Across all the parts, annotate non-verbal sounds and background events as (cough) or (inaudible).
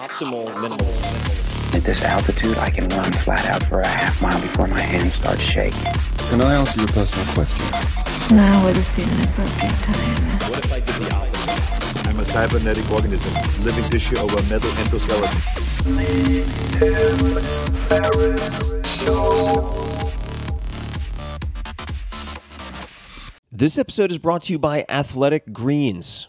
optimal minerals. At this altitude, I can run flat out for a half mile before my hands start shaking. Can I answer your personal question? Now would seem an appropriate time. What if I did the opposite? I'm a cybernetic organism, living tissue over a metal endoskeleton. This episode is brought to you by Athletic Greens.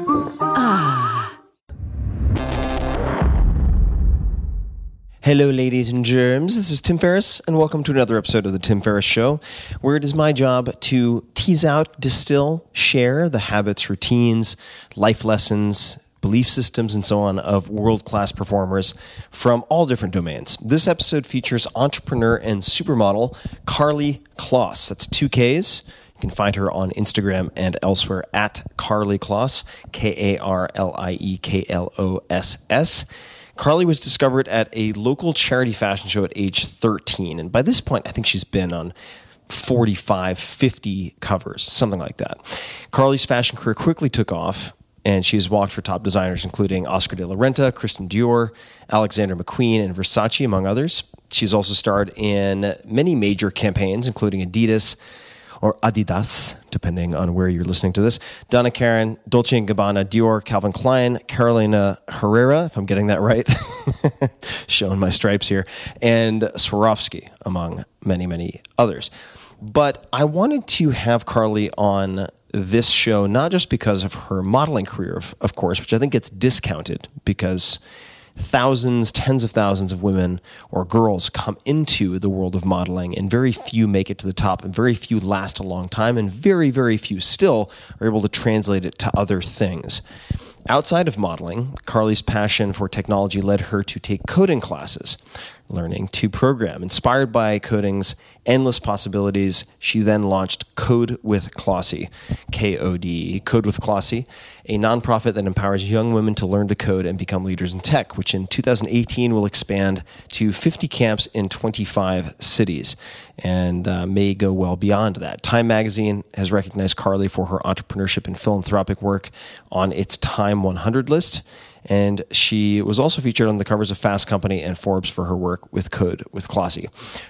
Hello, ladies and germs. This is Tim Ferriss, and welcome to another episode of The Tim Ferriss Show, where it is my job to tease out, distill, share the habits, routines, life lessons, belief systems, and so on of world class performers from all different domains. This episode features entrepreneur and supermodel Karlie Kloss. That's two Ks. You can find her on Instagram and elsewhere at Karlie Kloss, K A R L I E K L O S S. Karlie was discovered at a local charity fashion show at age 13. And by this point, I think she's been on 45, 50 covers, something like that. Karlie's fashion career quickly took off, and she has walked for top designers including Oscar de la Renta, Christian Dior, Alexander McQueen, and Versace, among others. She's also starred in many major campaigns, including Adidas, or Adidas, depending on where you're listening to this. Donna Karan, Dolce & Gabbana, Dior, Calvin Klein, Carolina Herrera, if I'm getting that right, (laughs) showing my stripes here, and Swarovski, among many, many others. But I wanted to have Karlie on this show, not just because of her modeling career, of, of course, which I think gets discounted because thousands, tens of thousands of women or girls come into the world of modeling, and very few make it to the top, and very few last a long time, and very, very few still are able to translate it to other things. Outside of modeling, Karlie's passion for technology led her to take coding classes, learning to program. Inspired by coding's endless possibilities, she then launched Kode with Klossy, K O D E, Kode with Klossy, a nonprofit that empowers young women to learn to code and become leaders in tech, which in 2018 will expand to 50 camps in 25 cities and uh, may go well beyond that. Time magazine has recognized Karlie for her entrepreneurship and philanthropic work on its Time 100 list and she was also featured on the covers of Fast Company and Forbes for her work with Kode with Klossy.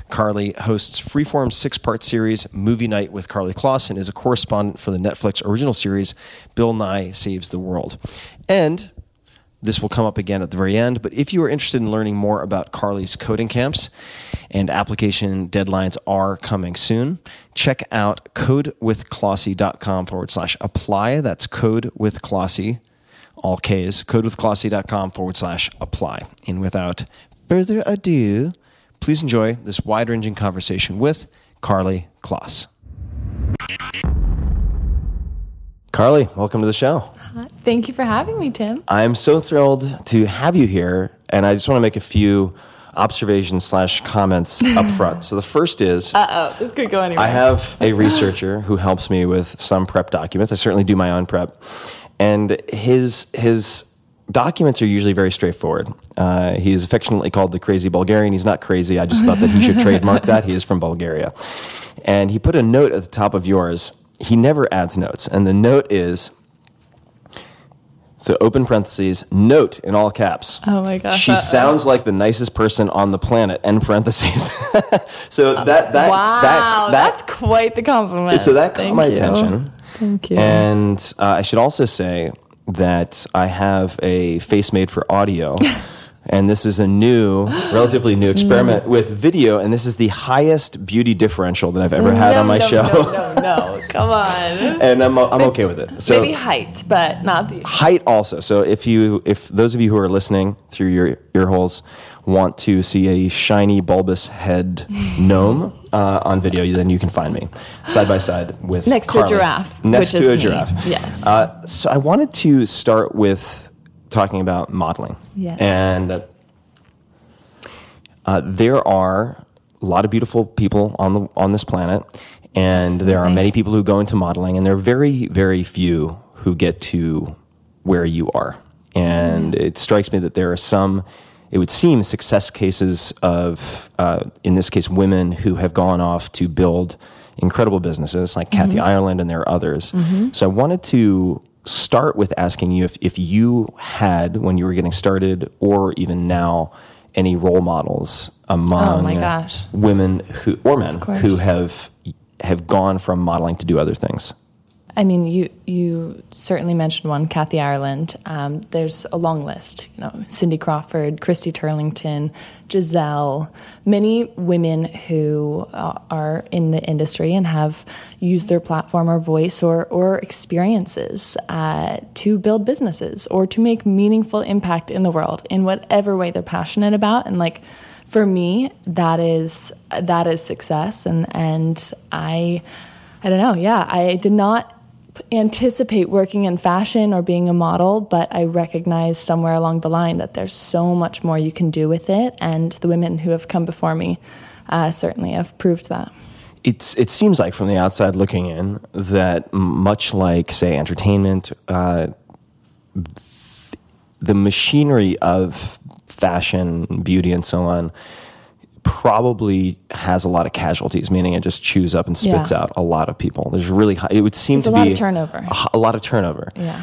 Karlie hosts Freeform's six-part series Movie Night with Karlie Kloss and is a correspondent for the Netflix original series Bill Nye Saves the World. And this will come up again at the very end. But if you are interested in learning more about Karlie's coding camps and application deadlines are coming soon, check out kodewithklossy.com forward slash apply. That's code with kodewithklossy, all K's, kodewithklossy.com forward slash apply. And without further ado, please enjoy this wide ranging conversation with Karlie Kloss. Karlie, welcome to the show. Thank you for having me, Tim. I'm so thrilled to have you here, and I just want to make a few observations slash comments (laughs) up front. So the first is Uh oh, this could go anywhere. I have a researcher who helps me with some prep documents. I certainly do my own prep, and his his documents are usually very straightforward. Uh, he is affectionately called the crazy Bulgarian. He's not crazy. I just thought that he should (laughs) trademark that. He is from Bulgaria, and he put a note at the top of yours. He never adds notes, and the note is. So open parentheses, note in all caps. Oh my gosh, She uh-oh. sounds like the nicest person on the planet, end parentheses. (laughs) so that, that, wow, that, that, that's quite the compliment. so that caught Thank my you. attention. Thank you. And uh, I should also say that I have a face made for audio. (laughs) and this is a new, (gasps) relatively new experiment with video. And this is the highest beauty differential that I've ever had no, on my no, show. No, no, no, come on. (laughs) and I'm, I'm okay with it. So Maybe height, but not beauty. height also. So if you, if those of you who are listening through your ear holes want to see a shiny bulbous head (laughs) gnome uh, on video, then you can find me side by side with Next to a giraffe, Next to a me. giraffe. Yes. Uh, so I wanted to start with talking about modeling. Yes. And uh, uh, there are a lot of beautiful people on the on this planet, and there are many people who go into modeling, and there are very very few who get to where you are. And Mm-hmm. it strikes me that there are some. It would seem success cases of, uh, in this case, women who have gone off to build incredible businesses, like Kathy Mm-hmm. Ireland, and there are others. So I wanted to start with asking you if, if you had, when you were getting started, or even now, any role models among Oh my gosh. women who or men who have have gone from modeling to do other things. I mean, you you certainly mentioned one, Kathy Ireland. Um, there's a long list. You know, Cindy Crawford, Christy Turlington, Gisele, many women who uh, are in the industry and have used their platform or voice or or experiences uh, to build businesses or to make meaningful impact in the world in whatever way they're passionate about. And like for me, that is that is success. And and I. I don't know. Yeah, I did not anticipate working in fashion or being a model, but I recognize somewhere along the line that there's so much more you can do with it. And the women who have come before me uh, certainly have proved that. It's it seems like from the outside looking in that much like say entertainment, uh, the machinery of fashion, beauty, and so on probably has a lot of casualties, meaning it just chews up and spits Yeah. out a lot of people. There's really high, it would seem There's to a lot be of turnover. A, a lot of turnover. Yeah.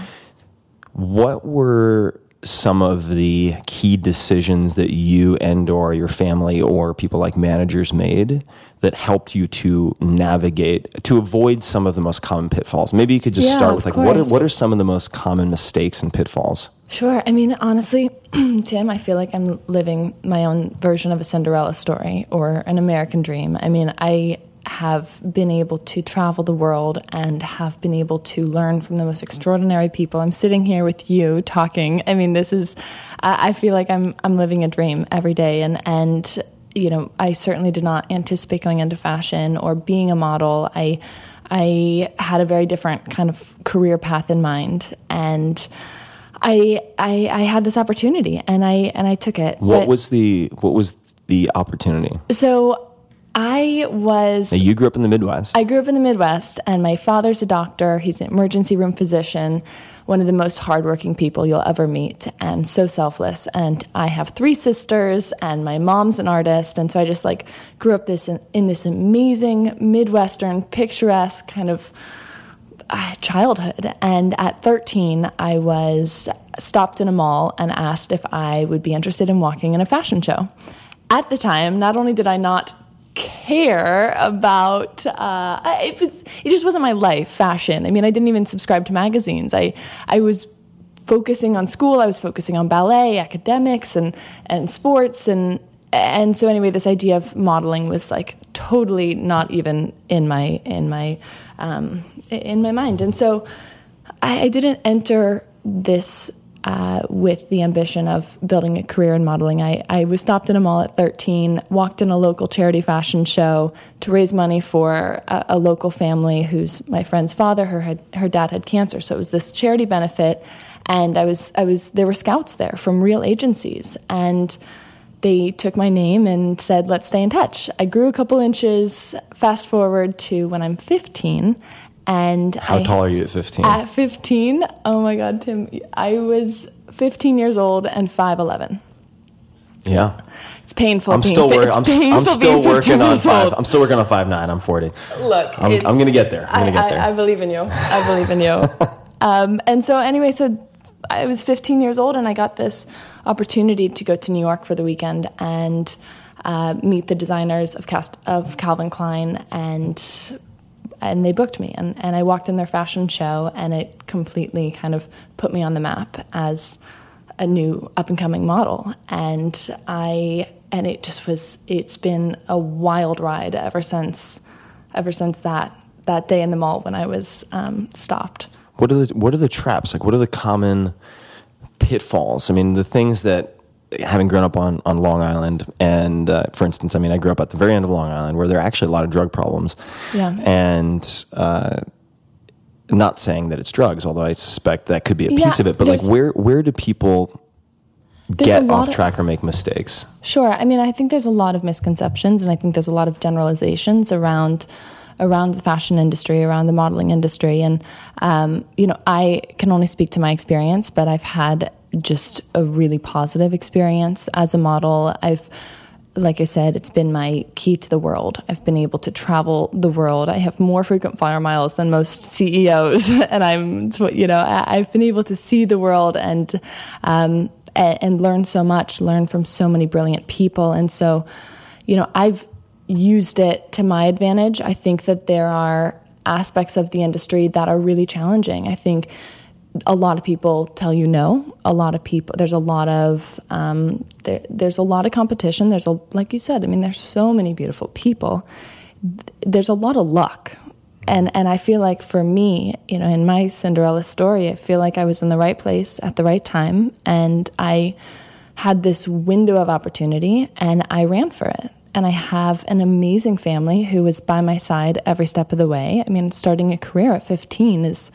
What were some of the key decisions that you and or your family or people like managers made that helped you to navigate to avoid some of the most common pitfalls? Maybe you could just Yeah, start with like what are, what are some of the most common mistakes and pitfalls? Sure. I mean, honestly, (clears throat) Tim, I feel like I'm living my own version of a Cinderella story or an American dream. I mean, I have been able to travel the world and have been able to learn from the most extraordinary people. I'm sitting here with you talking. I mean, this is, I feel like I'm, I'm living a dream every day. And, and, you know, I certainly did not anticipate going into fashion or being a model. I, I had a very different kind of career path in mind. And, I, I I had this opportunity and I and I took it. What But- was the what was the opportunity? so? I was. Now, you grew up in the Midwest. I grew up in the Midwest, and my father's a doctor. He's an emergency room physician, one of the most hardworking people you'll ever meet, and so selfless. And I have three sisters, and my mom's an artist, and so I just like grew up this in, in this amazing Midwestern, picturesque kind of childhood. And at 13, I was stopped in a mall and asked if I would be interested in walking in a fashion show. At the time, not only did I not care about uh, it was it just wasn't my life fashion i mean i didn't even subscribe to magazines i i was focusing on school. I was focusing on ballet, academics, and and sports, and and so anyway, this idea of modeling was like totally not even in my in my um, in my mind, and so I, I didn't enter this uh, with the ambition of building a career in modeling. I, I was stopped in a mall at 13, walked in a local charity fashion show to raise money for a, a local family who's my friend's father. Her had, her dad had cancer, so it was this charity benefit, and I was I was there were scouts there from real agencies, and they took my name and said, "Let's stay in touch." I grew a couple inches. Fast forward to when I'm 15, and How I- tall are you at 15? at 15, oh my God, Tim, I was 15 years old and 5'11. yeah. It's painful. I'm still, fi- wor- it's I'm, s- I'm still working on years five. old. I'm still working on five nine. I'm 40. Look, I'm, I'm gonna get there. I'm gonna get there. I, I believe in you. I believe in you. (laughs) um, and so, anyway, so I was 15 years old, and I got this opportunity to go to New York for the weekend and uh, meet the designers of cast of Calvin Klein, and and they booked me, and, and I walked in their fashion show, and it completely kind of put me on the map as a new up and coming model, and I and it just was. It's been a wild ride ever since, ever since that that day in the mall when I was um, stopped. What are the what are the traps? Like what are the common pitfalls? I mean, the things that having grown up on on Long Island, and uh, for instance, I mean, I grew up at the very end of Long Island, where there are actually a lot of drug problems. Yeah. And uh, not saying that it's drugs, although I suspect that could be a Yeah, piece of it. But like, where where do people get off of- track or make mistakes? Sure. I mean, I think there's a lot of misconceptions, and I think there's a lot of generalizations around around the fashion industry, around the modeling industry, and um, you know, I can only speak to my experience, but I've had just a really positive experience as a model. I've like I said, it's been my key to the world. I've been able to travel the world. I have more frequent flyer miles than most (laughs) CEOs, and I'm, you know, I've been able to see the world and um, and learn so much, learn from so many brilliant people, and so, you know, I've used it to my advantage. I think that there are aspects of the industry that are really challenging. I think a lot of people tell you no. A lot of people. There's a lot of um, there, there's a lot of competition. There's a like you said. I mean, there's so many beautiful people. There's a lot of luck, and and I feel like for me, you know, in my Cinderella story, I feel like I was in the right place at the right time, and I had this window of opportunity, and I ran for it. And I have an amazing family who was by my side every step of the way. I mean, starting a career at 15 is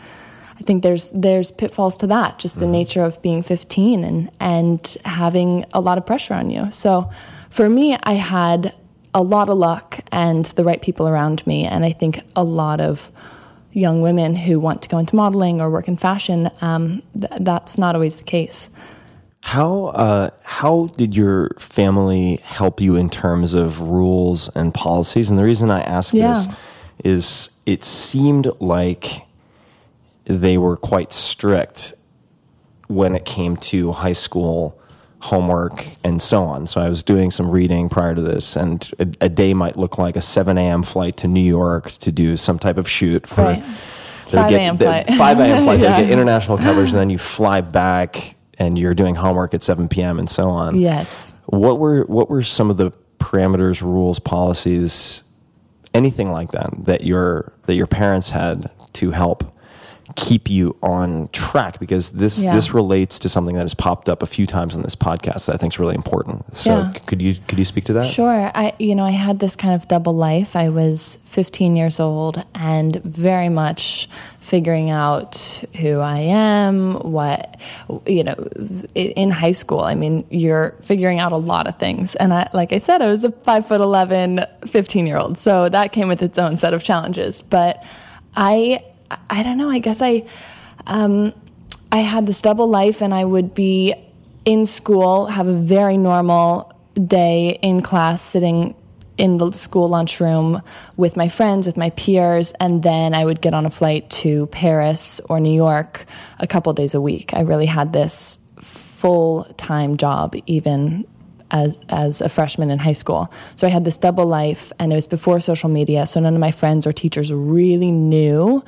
I think there's there's pitfalls to that, just the nature of being 15 and and having a lot of pressure on you. So for me, I had a lot of luck and the right people around me, and I think a lot of young women who want to go into modeling or work in fashion, um, th- that's not always the case. How uh, how did your family help you in terms of rules and policies? And the reason I ask this is it seemed like they were quite strict when it came to high school homework and so on. So I was doing some reading prior to this, and a, a day might look like a 7 a.m. flight to New York to do some type of shoot for. Right. 5 a.m. flight. 5 a.m. (laughs) flight. Yeah. They get international coverage, and then you fly back and you're doing homework at 7 p.m. and so on. Yes. What were what were some of the parameters, rules, policies, anything like that that your that your parents had to help keep you on track? Because this Yeah. this relates to something that has popped up a few times on this podcast that I think is really important. So Yeah. could you could you speak to that? Sure. I you know, I had this kind of double life. I was 15 years old and very much figuring out who I am, what you know, in high school. I mean, you're figuring out a lot of things. And I like I said, I was a 5 foot 11 15-year-old. So that came with its own set of challenges. But I I don't know, I guess I um I had this double life and I would be in school, have a very normal day in class, sitting in the school lunchroom with my friends, with my peers, and then I would get on a flight to Paris or New York a couple days a week. I really had this full time job, even as as a freshman in high school. So I had this double life, and it was before social media. So none of my friends or teachers really knew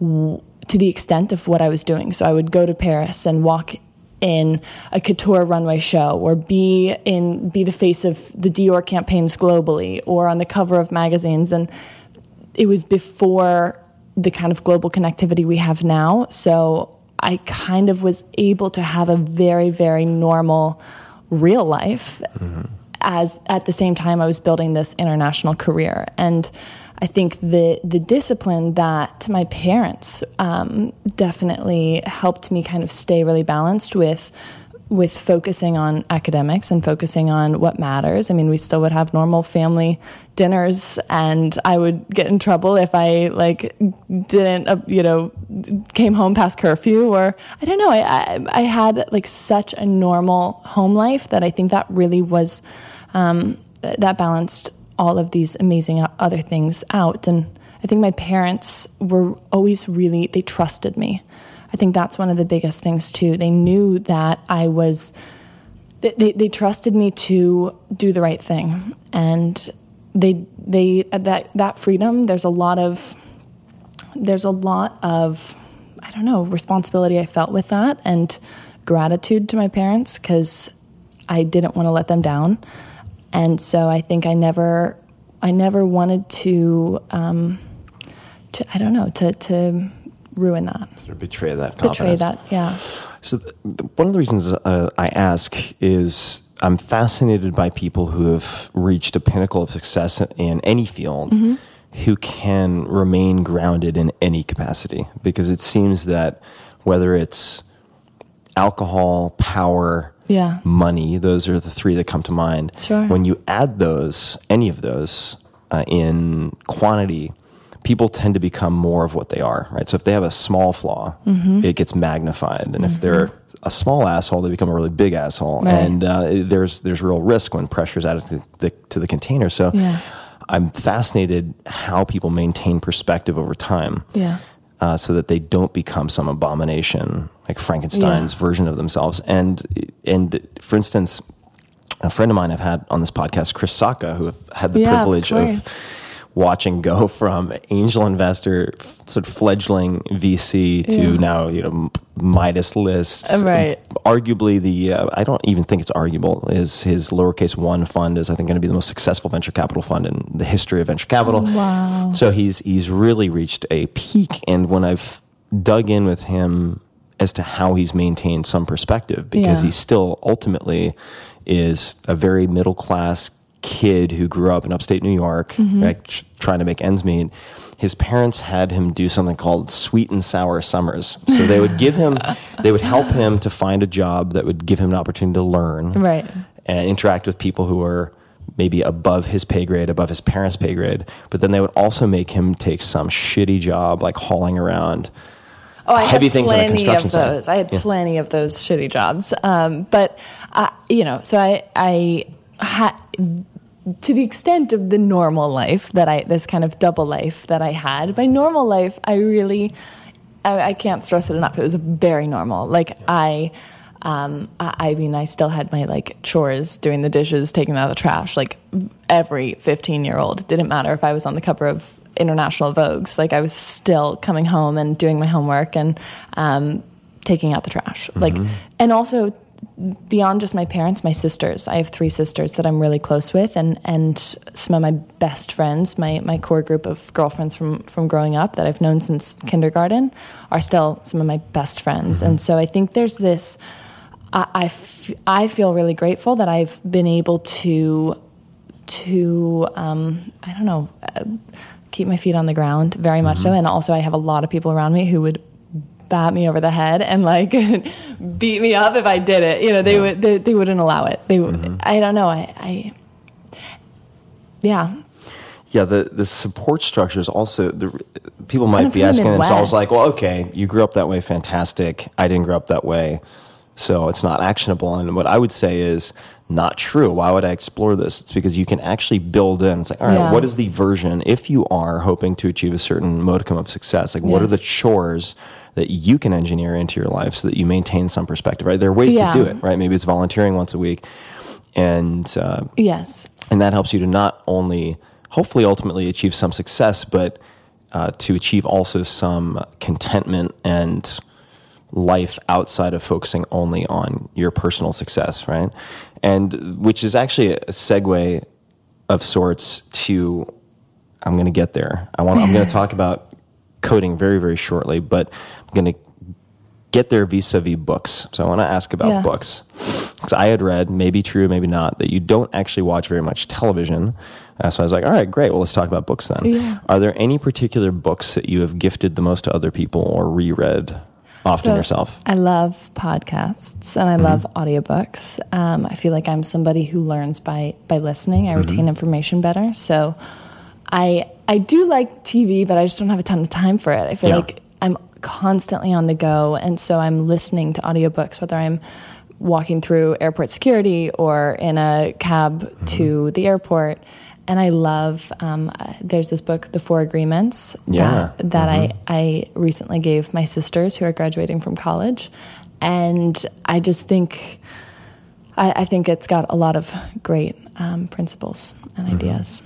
w- to the extent of what I was doing. So I would go to Paris and walk in a couture runway show or be in be the face of the Dior campaigns globally or on the cover of magazines. And it was before the kind of global connectivity we have now. So I kind of was able to have a very very normal real life mm-hmm. as at the same time I was building this international career. And I think the the discipline that my parents um, definitely helped me kind of stay really balanced with with focusing on academics and focusing on what matters. I mean, we still would have normal family dinners, and I would get in trouble if I like didn't, uh, you know, came home past curfew, or I don't know. I, I I had like such a normal home life that I think that really was um, that balanced all of these amazing uh, other things out. And I think my parents were always really, they trusted me. I think that's one of the biggest things too. They knew that I was, they, they, trusted me to do the right thing. And they, they, uh, that, that freedom, there's a lot of, there's a lot of, I don't know, responsibility I felt with that and gratitude to my parents because I didn't want to let them down and so I think I never, I never wanted to, um, to I don't know, to to ruin that, Or betray that betray that. Yeah, So th- th- one of the reasons uh, I ask is I'm fascinated by people who have reached a pinnacle of success in any field Mm-hmm. who can remain grounded in any capacity because it seems that whether it's alcohol, power, Yeah. money, those are the three that come to mind. Sure. When you add those, any of those, uh, in quantity, people tend to become more of what they are, right? So if they have a small flaw, Mm-hmm. it gets magnified, and if they're a small asshole, they become a really big asshole, Right. and uh, there's there's real risk when pressure's added to the, to the container. So. Yeah. I'm fascinated how people maintain perspective over time yeah, uh, so that they don't become some abomination like Frankenstein's Yeah. version of themselves. And and for instance, a friend of mine I've had on this podcast, Chris Sacca, who have had the Yeah, privilege of, course. watching go (laughs) from angel investor, sort of fledgling VC to Yeah. now you know Midas list. Uh, right. Arguably, the uh, I don't even think it's arguable. Is his lowercase one fund is I think going to be the most successful venture capital fund in the history of venture capital. Wow. So he's he's really reached a peak, and when I've dug in with him as to how he's maintained some perspective, because Yeah. he still ultimately is a very middle class kid who grew up in upstate New York, Mm-hmm. right, trying to make ends meet. His parents had him do something called sweet and sour summers. So they would give him, (laughs) they would help him to find a job that would give him an opportunity to learn right. and interact with people who are maybe above his pay grade, above his parents' pay grade. But then they would also make him take some shitty job like hauling around. Oh, I heavy had things on a plenty construction of site. those. I had Yeah. plenty of those shitty jobs. Um, but uh, you know, so I I had to the extent of the normal life that I this kind of double life that I had. My normal life, I really I, I can't stress it enough. It was very normal. Like I. Um, I, I mean, I still had my like chores, doing the dishes, taking out the trash, like every 15 year old. It didn't matter if I was on the cover of international Vogues. Like I was still coming home and doing my homework and um, taking out the trash. Like, and also beyond just my parents, my sisters. I have three sisters that I'm really close with, and and some of my best friends, my my core group of girlfriends from from growing up that I've known since kindergarten, are still some of my best friends. And so I think there's this. I, I, f- I feel really grateful that I've been able to to um, I don't know uh, keep my feet on the ground very much so, mm-hmm. and also I have a lot of people around me who would bat me over the head and like (laughs) beat me up if I did it. You know, they would they, they wouldn't allow it. They would mm-hmm. I don't know. I, I yeah. Yeah, the, the support structures also, the, people might be from the asking themselves, like, well, okay, you grew up that way, fantastic. I didn't grow up that way, so it's not actionable. And what I would say is not true. Why would I explore this? It's because you can actually build in. It's like, all right, Yeah. what is the version, if you are hoping to achieve a certain modicum of success, like, what are the chores that you can engineer into your life so that you maintain some perspective, right? There are ways Yeah. to do it, right? Maybe it's volunteering once a week. And, uh, Yes. and that helps you to not only hopefully ultimately achieve some success but uh, to achieve also some contentment and life outside of focusing only on your personal success, right? And which is actually a segue of sorts to I'm going to get there. I want I'm going (laughs) to talk about coding very very shortly, but I'm going to get there vis-a-vis books. So I want to ask about Yeah. books. Cuz I had read, maybe true, maybe not, that you don't actually watch very much television. Uh, so I was like, all right, great. Well, let's talk about books then. Yeah. Are there any particular books that you have gifted the most to other people or reread often So, yourself? I love podcasts and I mm-hmm. love audiobooks. Um, I feel like I'm somebody who learns by by listening. I retain mm-hmm. information better. So I I do like TV, but I just don't have a ton of time for it. I feel Yeah. like I'm constantly on the go, and so I'm listening to audiobooks whether I'm walking through airport security or in a cab mm-hmm. to the airport. And I love. Um, uh, there's this book, The Four Agreements, Yeah. that, that I I recently gave my sisters who are graduating from college, and I just think. I, I think it's got a lot of great um, principles and ideas.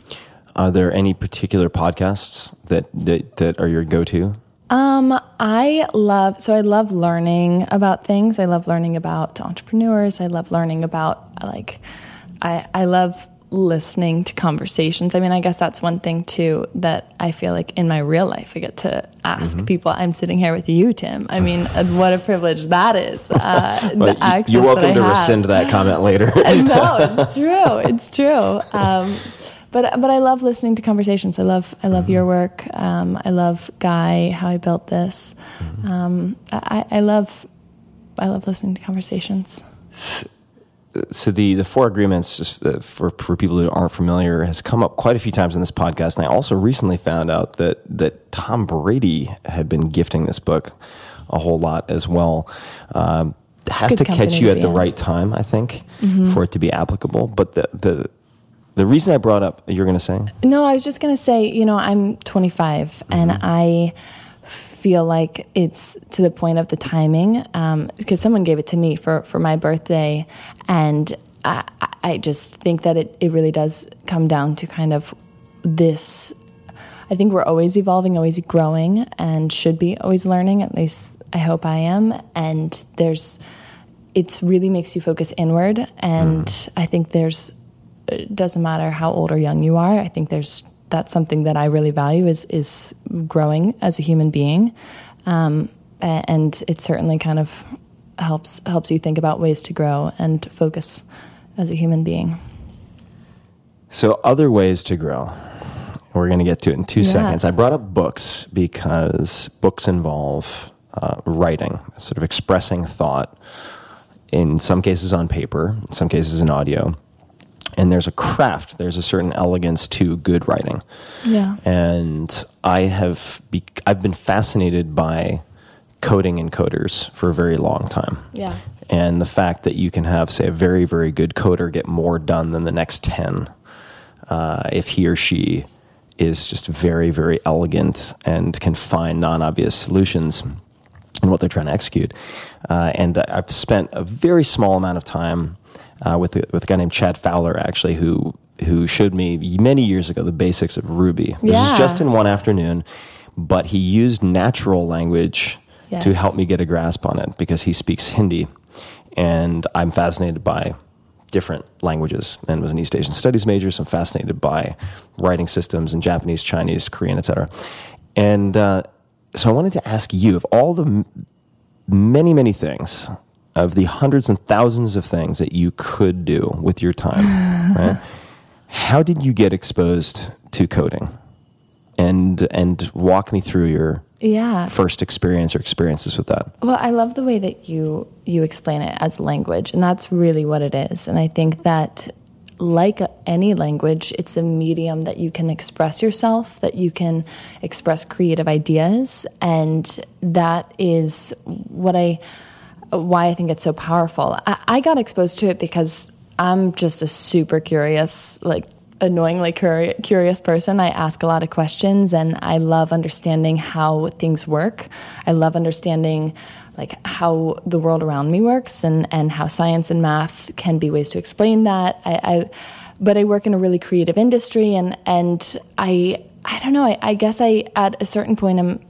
Are there any particular podcasts that, that, that are your go to? Um, I love so I love learning about things. I love learning about entrepreneurs. I love learning about like I I love listening to conversations. I mean, I guess that's one thing too that I feel like in my real life I get to ask Mm-hmm. people. I'm sitting here with you, Tim. I mean, uh, what a privilege that is. Uh, (laughs) Well, you're welcome to have. rescind that comment later. (laughs) no, (laughs) it's true. It's true. Um, but but I love listening to conversations. I love I love your work. Um, I love Guy, how I built this. Um, I, I love I love listening to conversations. So the the four agreements just uh, for for people who aren't familiar has come up quite a few times in this podcast. And i also recently found out that that tom brady had been gifting this book a whole lot as well. Um, it has to catch you at the in. right time i think for it to be applicable. But the the the reason i brought up you're going to say? No, I was just gonna say, you know, I'm 25 and I feel like it's to the point of the timing um, because someone gave it to me for, for my birthday, and I, I just think that it, it really does come down to kind of this. I think we're always evolving, always growing, and should be always learning. At least I hope I am. And there's, it really makes you focus inward, and mm-hmm. I think there's it doesn't matter how old or young you are. I think there's that's something that I really value is is growing as a human being, um, and it certainly kind of helps helps you think about ways to grow and focus as a human being. So, other ways to grow. We're going to get to it in two Yeah. seconds. I brought up books because books involve uh, writing, sort of expressing thought, in some cases on paper, in some cases in audio. And there's a craft, there's a certain elegance to good writing. Yeah. And I have be- I've been fascinated by coding and coders for a very long time. Yeah. And the fact that you can have, say, a very, very good coder get more done than the next 10 uh, if he or she is just very, very elegant and can find non obvious solutions in what they're trying to execute. Uh, and I've spent a very small amount of time uh, with, a, with a guy named Chad Fowler, actually, who, who showed me many years ago the basics of Ruby. This Yeah. was just in one afternoon, but he used natural language to help me get a grasp on it because he speaks Hindi. And I'm fascinated by different languages and was an East Asian studies major, so I'm fascinated by writing systems in Japanese, Chinese, Korean, etc. And uh, so I wanted to ask you of all the m- many, many things, of the hundreds and thousands of things that you could do with your time, (laughs) right? How did you get exposed to coding? And and walk me through your Yeah. first experience or experiences with that. Well, I love the way that you you explain it as language, and that's really what it is. And I think that like any language, it's a medium that you can express yourself, that you can express creative ideas, and that is what I why I think it's so powerful. I, I got exposed to it because I'm just a super curious, like annoyingly curi- curious person. I ask a lot of questions and I love understanding how things work. I love understanding like how the world around me works and, and how science and math can be ways to explain that. I, I but I work in a really creative industry and and I I don't know. I, I guess I at a certain point, um,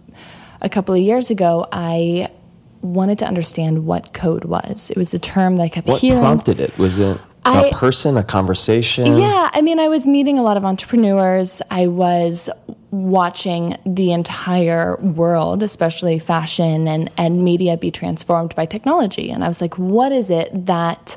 a couple of years ago, I wanted to understand what code was. It was a term that I kept What hearing. prompted it? Was it I- a person, a conversation? Yeah, I mean, I was meeting a lot of entrepreneurs. I was watching the entire world, especially fashion and, and media, be transformed by technology. And I was like, what is it that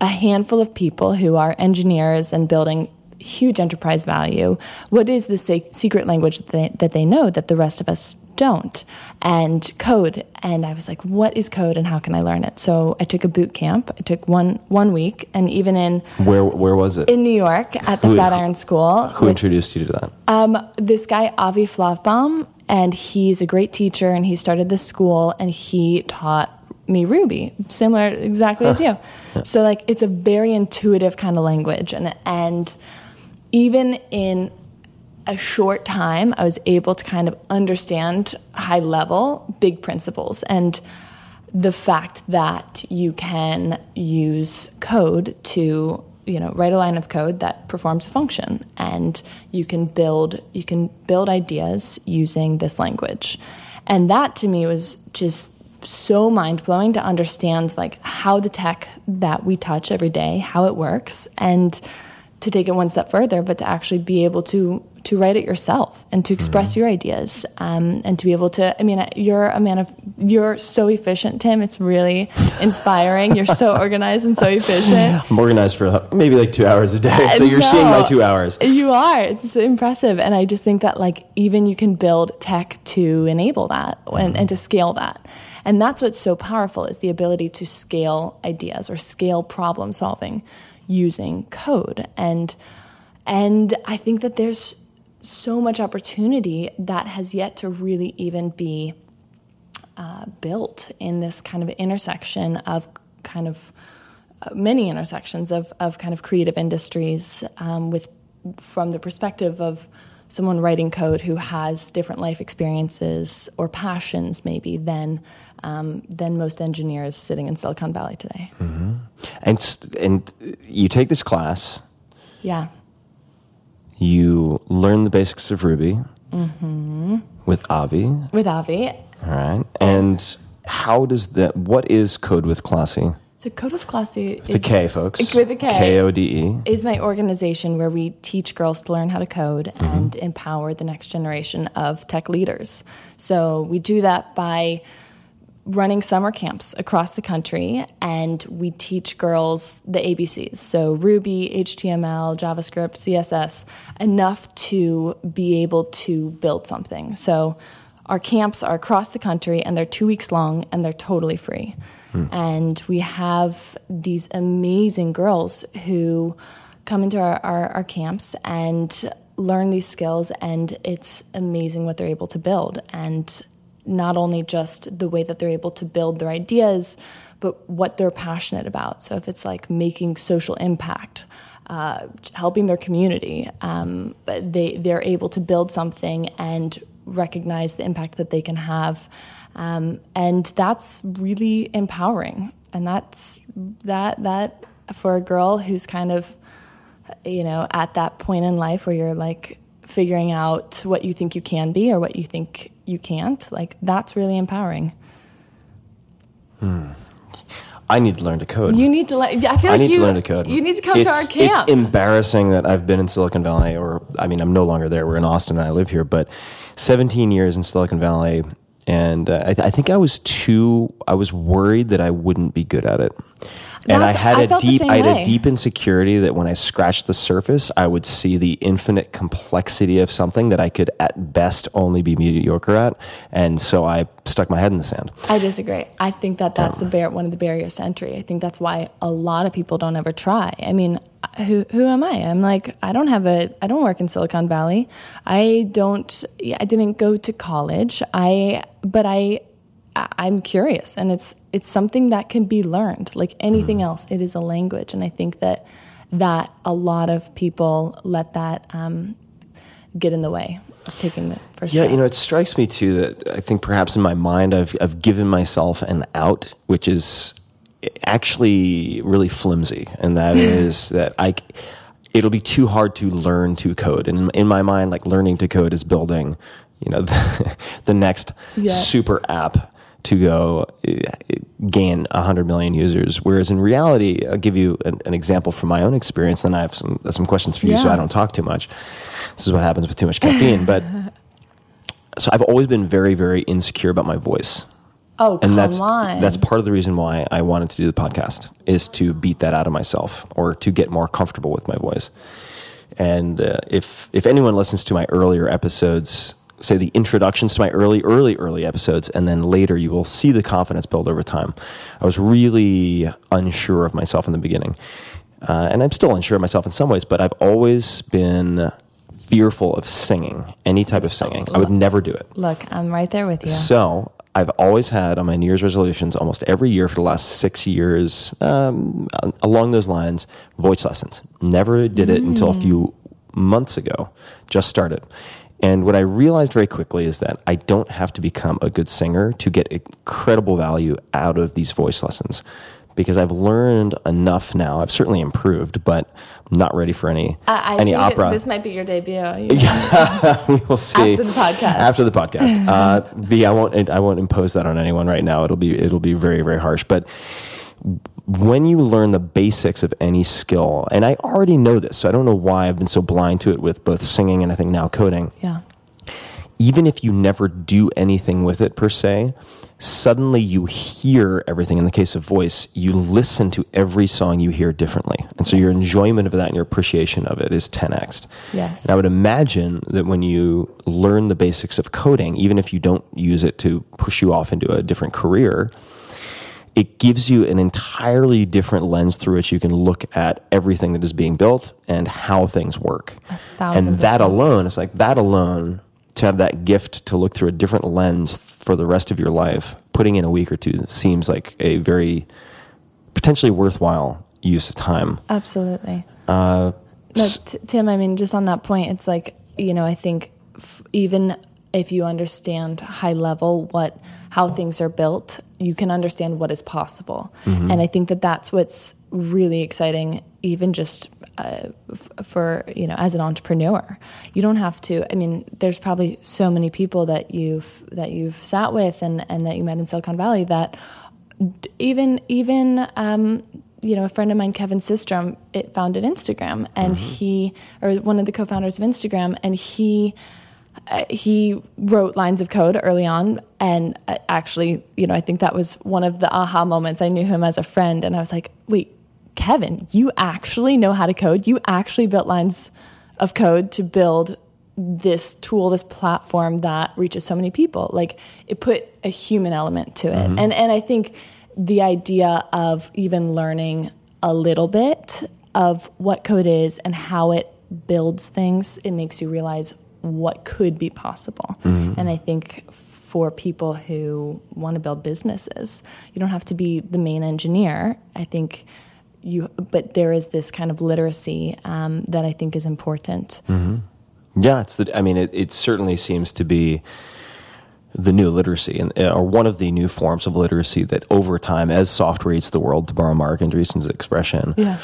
a handful of people who are engineers and building huge enterprise value, what is the se- secret language that they, that they know that the rest of us don't? And code. And I was like, what is code and how can I learn it? So I took a boot camp. I took one one week, and even in Where where was it? in New York at the Who- Flatiron School. Who with, introduced you to that? um, this guy Avi Flombaum, and he's a great teacher, and he started the school, and he taught me Ruby, similar exactly as you. So like it's a very intuitive kind of language, and and even in a short time, I was able to kind of understand high level big principles and the fact that you can use code to you know write a line of code that performs a function and you can build you can build ideas using this language. And that to me was just so mind-blowing to understand like how the tech that we touch every day how it works and to take it one step further, but to actually be able to to write it yourself and to express mm-hmm. your ideas, um, and to be able to. I mean, you're a man of. You're so efficient, Tim. It's really (laughs) inspiring. You're so organized and so efficient. I'm organized for uh, maybe like two hours a day. So you're seeing my two hours. You are. It's impressive, and I just think that like even you can build tech to enable that and, and to mm-hmm. scale that. And that's what's so powerful is the ability to scale ideas or scale problem solving using code. And and I think that there's so much opportunity that has yet to really even be uh, built in this kind of intersection of kind of uh, many intersections of, of kind of creative industries um, with from the perspective of someone writing code who has different life experiences or passions maybe than um, than most engineers sitting in Silicon Valley today. And st- and you take this class, Yeah. You learn the basics of Ruby Mm-hmm. with Avi, With Avi. All right. And how does that? What is Kode with Klossy? So Kode with Klossy With the K, folks. With the K. K O D E. is my organization where we teach girls to learn how to code and empower the next generation of tech leaders. So we do that by running summer camps across the country and we teach girls the ABCs. So Ruby, HTML, JavaScript, CSS, enough to be able to build something. So our camps are across the country and they're two weeks long and they're totally free. Hmm. And we have these amazing girls who come into our, our, our camps and learn these skills and it's amazing what they're able to build. And not only just the way that they're able to build their ideas, but what they're passionate about. So if it's like making social impact, uh, helping their community, um, but they they're able to build something and recognize the impact that they can have, um, and that's really empowering. And that's that that for a girl who's kind of you know, at that point in life where you're like figuring out what you think you can be or what you think you can't, like that's really empowering. I need to learn to code. You need to let. I feel I like need you, to learn to code. You need to come to It's- our camp. It's embarrassing that I've been in Silicon Valley, or I mean, I'm no longer there. We're in Austin, and I live here. But 17 years in Silicon Valley, and uh, I, th- I think I was too. I was worried that I wouldn't be good at it, and I had I a deep. I had way. a deep insecurity that when I scratched the surface, I would see the infinite complexity of something that I could, at best, only be mediocre at, and so I stuck my head in the sand. I disagree. I think that that's the um, bar- one of the barriers to entry. I think that's why a lot of people don't ever try. I mean, who who am I? I'm like I don't have a I don't work in Silicon Valley. I don't I didn't go to college. I but I- I'm curious and it's it's something that can be learned like anything else. It is a language and I think that that a lot of people let that um, get in the way of taking the first Yeah, step. you know, it strikes me too that I think perhaps in my mind I've I've given myself an out, which is actually really flimsy, and that (laughs) is that I. it'll be too hard to learn to code. And in, in my mind, like learning to code is building, you know, (laughs) the, the next Yes. super app to go uh, gain 100 million users. Whereas in reality, I'll give you an, an example from my own experience, then I have some, some questions for you so I don't talk too much. This is what happens with too much caffeine. but (laughs) so I've always been very, very insecure about my voice Oh, and come that's on. that's part of the reason why I wanted to do the podcast is to beat that out of myself or to get more comfortable with my voice. And uh, if if anyone listens to my earlier episodes, say the introductions to my early early early episodes, and then later you will see the confidence build over time. I was really unsure of myself in the beginning, uh, and I'm still unsure of myself in some ways. But I've always been fearful of singing, any type of singing. I would never do it. Look, I'm right there with you. So I've always had on my New Year's resolutions almost every year for the last six years, um, along those lines, voice lessons. Never did it until a few months ago, just started. And what I realized very quickly is that I don't have to become a good singer to get incredible value out of these voice lessons because I've learned enough now. I've certainly improved, but I'm not ready for any any think opera This might be your debut. (laughs) You know? we will see After the podcast. After the podcast, (laughs) uh, the I won't I won't impose that on anyone right now. It'll be it'll be very very harsh. But when you learn the basics of any skill, and I already know this, so I don't know why I've been so blind to it with both singing and I think now coding. yeah. Even if you never do anything with it per se, suddenly you hear everything. In the case of voice, you listen to every song you hear differently. And so your enjoyment of that and your appreciation of it is 10x. Yes. And I would imagine that when you learn the basics of coding, even if you don't use it to push you off into a different career, it gives you an entirely different lens through which you can look at everything that is being built and how things work. And that alone, it's like that alone, to have that gift to look through a different lens for the rest of your life, putting in a week or two seems like a very potentially worthwhile use of time. Absolutely. Uh, No, t- Tim, I mean, just on that point, it's like, you know, I think f- even if you understand high level what how things are built, you can understand what is possible. Mm-hmm. And I think that that's what's really exciting, even just uh, f- for, you know, as an entrepreneur. You don't have to, I mean, there's probably so many people that you've, that you've sat with and, and that you met in Silicon Valley that even, even, um, you know, a friend of mine, Kevin Systrom, it founded Instagram, and he, or one of the co-founders of Instagram, and he, uh, he wrote lines of code early on, and uh, actually, you know, I think that was one of the aha moments. I knew him as a friend, and I was like, wait, Kevin, you actually know how to code? You actually built lines of code to build this tool, this platform that reaches so many people. Like it put a human element to it. And and I think the idea of even learning a little bit of what code is and how it builds things, it makes you realize what could be possible. Mm-hmm. And I think for people who want to build businesses, you don't have to be the main engineer. I think you, but there is this kind of literacy um, that I think is important. Mm-hmm. Yeah, it's the. I mean, it, it certainly seems to be the new literacy, and uh, or one of the new forms of literacy that over time, as software eats the world, to borrow Marc Andreessen's expression, Yeah.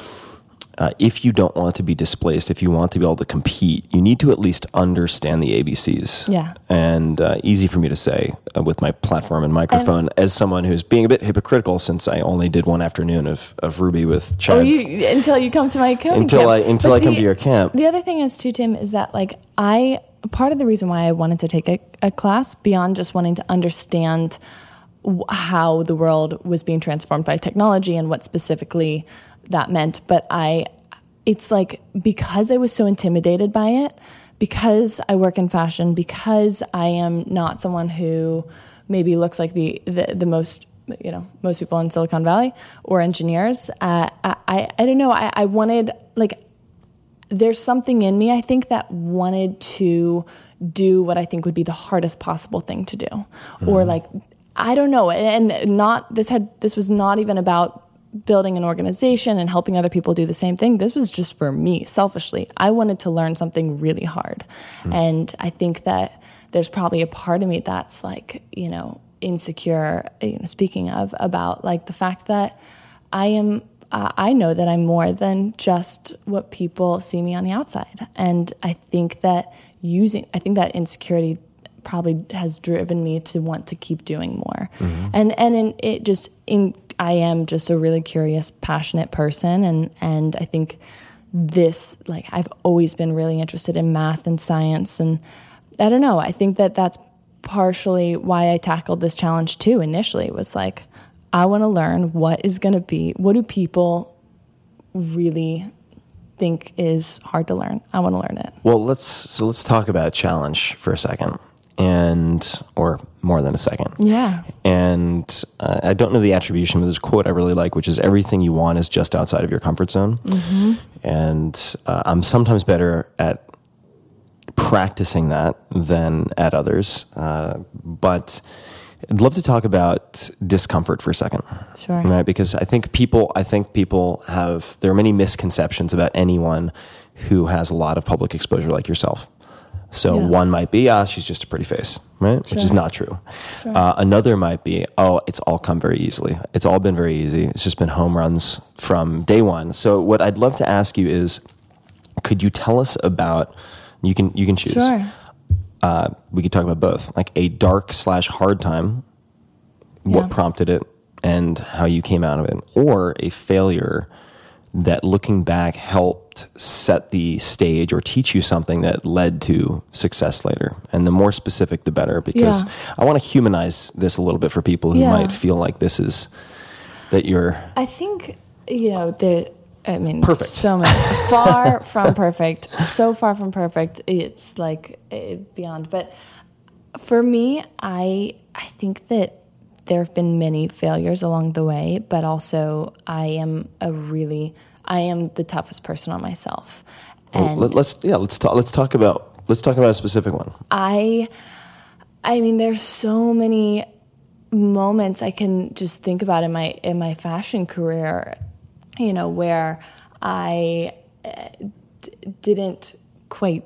Uh, if you don't want to be displaced, if you want to be able to compete, you need to at least understand the ABCs. Yeah. And uh, easy for me to say uh, with my platform and microphone, as someone who's being a bit hypocritical since I only did one afternoon of, of Ruby with Chad. Oh, you until you come to my coding Until camp. I- until But I come to your camp. The other thing is too, Tim, is that like I part of the reason why I wanted to take a, a class beyond just wanting to understand w- how the world was being transformed by technology and what specifically that meant, but I it's like because I was so intimidated by it, because I work in fashion, because I am not someone who maybe looks like the the, the most you know most people in Silicon Valley or engineers. Uh, I, I I don't know. I, I wanted like there's something in me, I think, that wanted to do what I think would be the hardest possible thing to do. Or like, I don't know. And not, this had, this was not even about building an organization and helping other people do the same thing. This was just for me, selfishly. I wanted to learn something really hard. And I think that there's probably a part of me that's like, you know, insecure, you know, speaking of, about like the fact that I am uh, I know that I'm more than just what people see me on the outside. And I think that using, I think that insecurity probably has driven me to want to keep doing more. And and in, it just in I am just a really curious, passionate person, and and I think this like I've always been really interested in math and science, and I don't know. I think that that's partially why I tackled this challenge too. Initially, was like I want to learn what is going to be. What do people really think is hard to learn? I want to learn it. Well, let's so let's talk about challenge for a second, and or more than a second. Yeah. And uh, I don't know the attribution, but there's a quote I really like, which is "Everything you want is just outside of your comfort zone." And uh, I'm sometimes better at practicing that than at others, uh, but. I'd love to talk about discomfort for a second. Sure. Right? Because I think people, I think people have, there are many misconceptions about anyone who has a lot of public exposure like yourself. So Yeah. one might be, ah, she's just a pretty face, right? Which is not true. Uh, another might be, oh, it's all come very easily. It's all been very easy. It's just been home runs from day one. So what I'd love to ask you is, could you tell us about, you can, you can choose. Sure. Uh, we could talk about both, like a dark slash hard time, what prompted it, and how you came out of it, or a failure that looking back helped set the stage or teach you something that led to success later. And the more specific, the better, because Yeah. I want to humanize this a little bit for people who Yeah. might feel like this is that you're I think you know there. I mean, Perfect. So many, far (laughs) from perfect. So far from perfect. It's like eh, beyond. But for me, I I think that there have been many failures along the way, but also I am a really I am the toughest person on myself, and Let, us yeah let's talk let's talk about let's talk about a specific one. I I mean there's so many moments I can just think about in my in my fashion career, you know, where I uh, d- didn't quite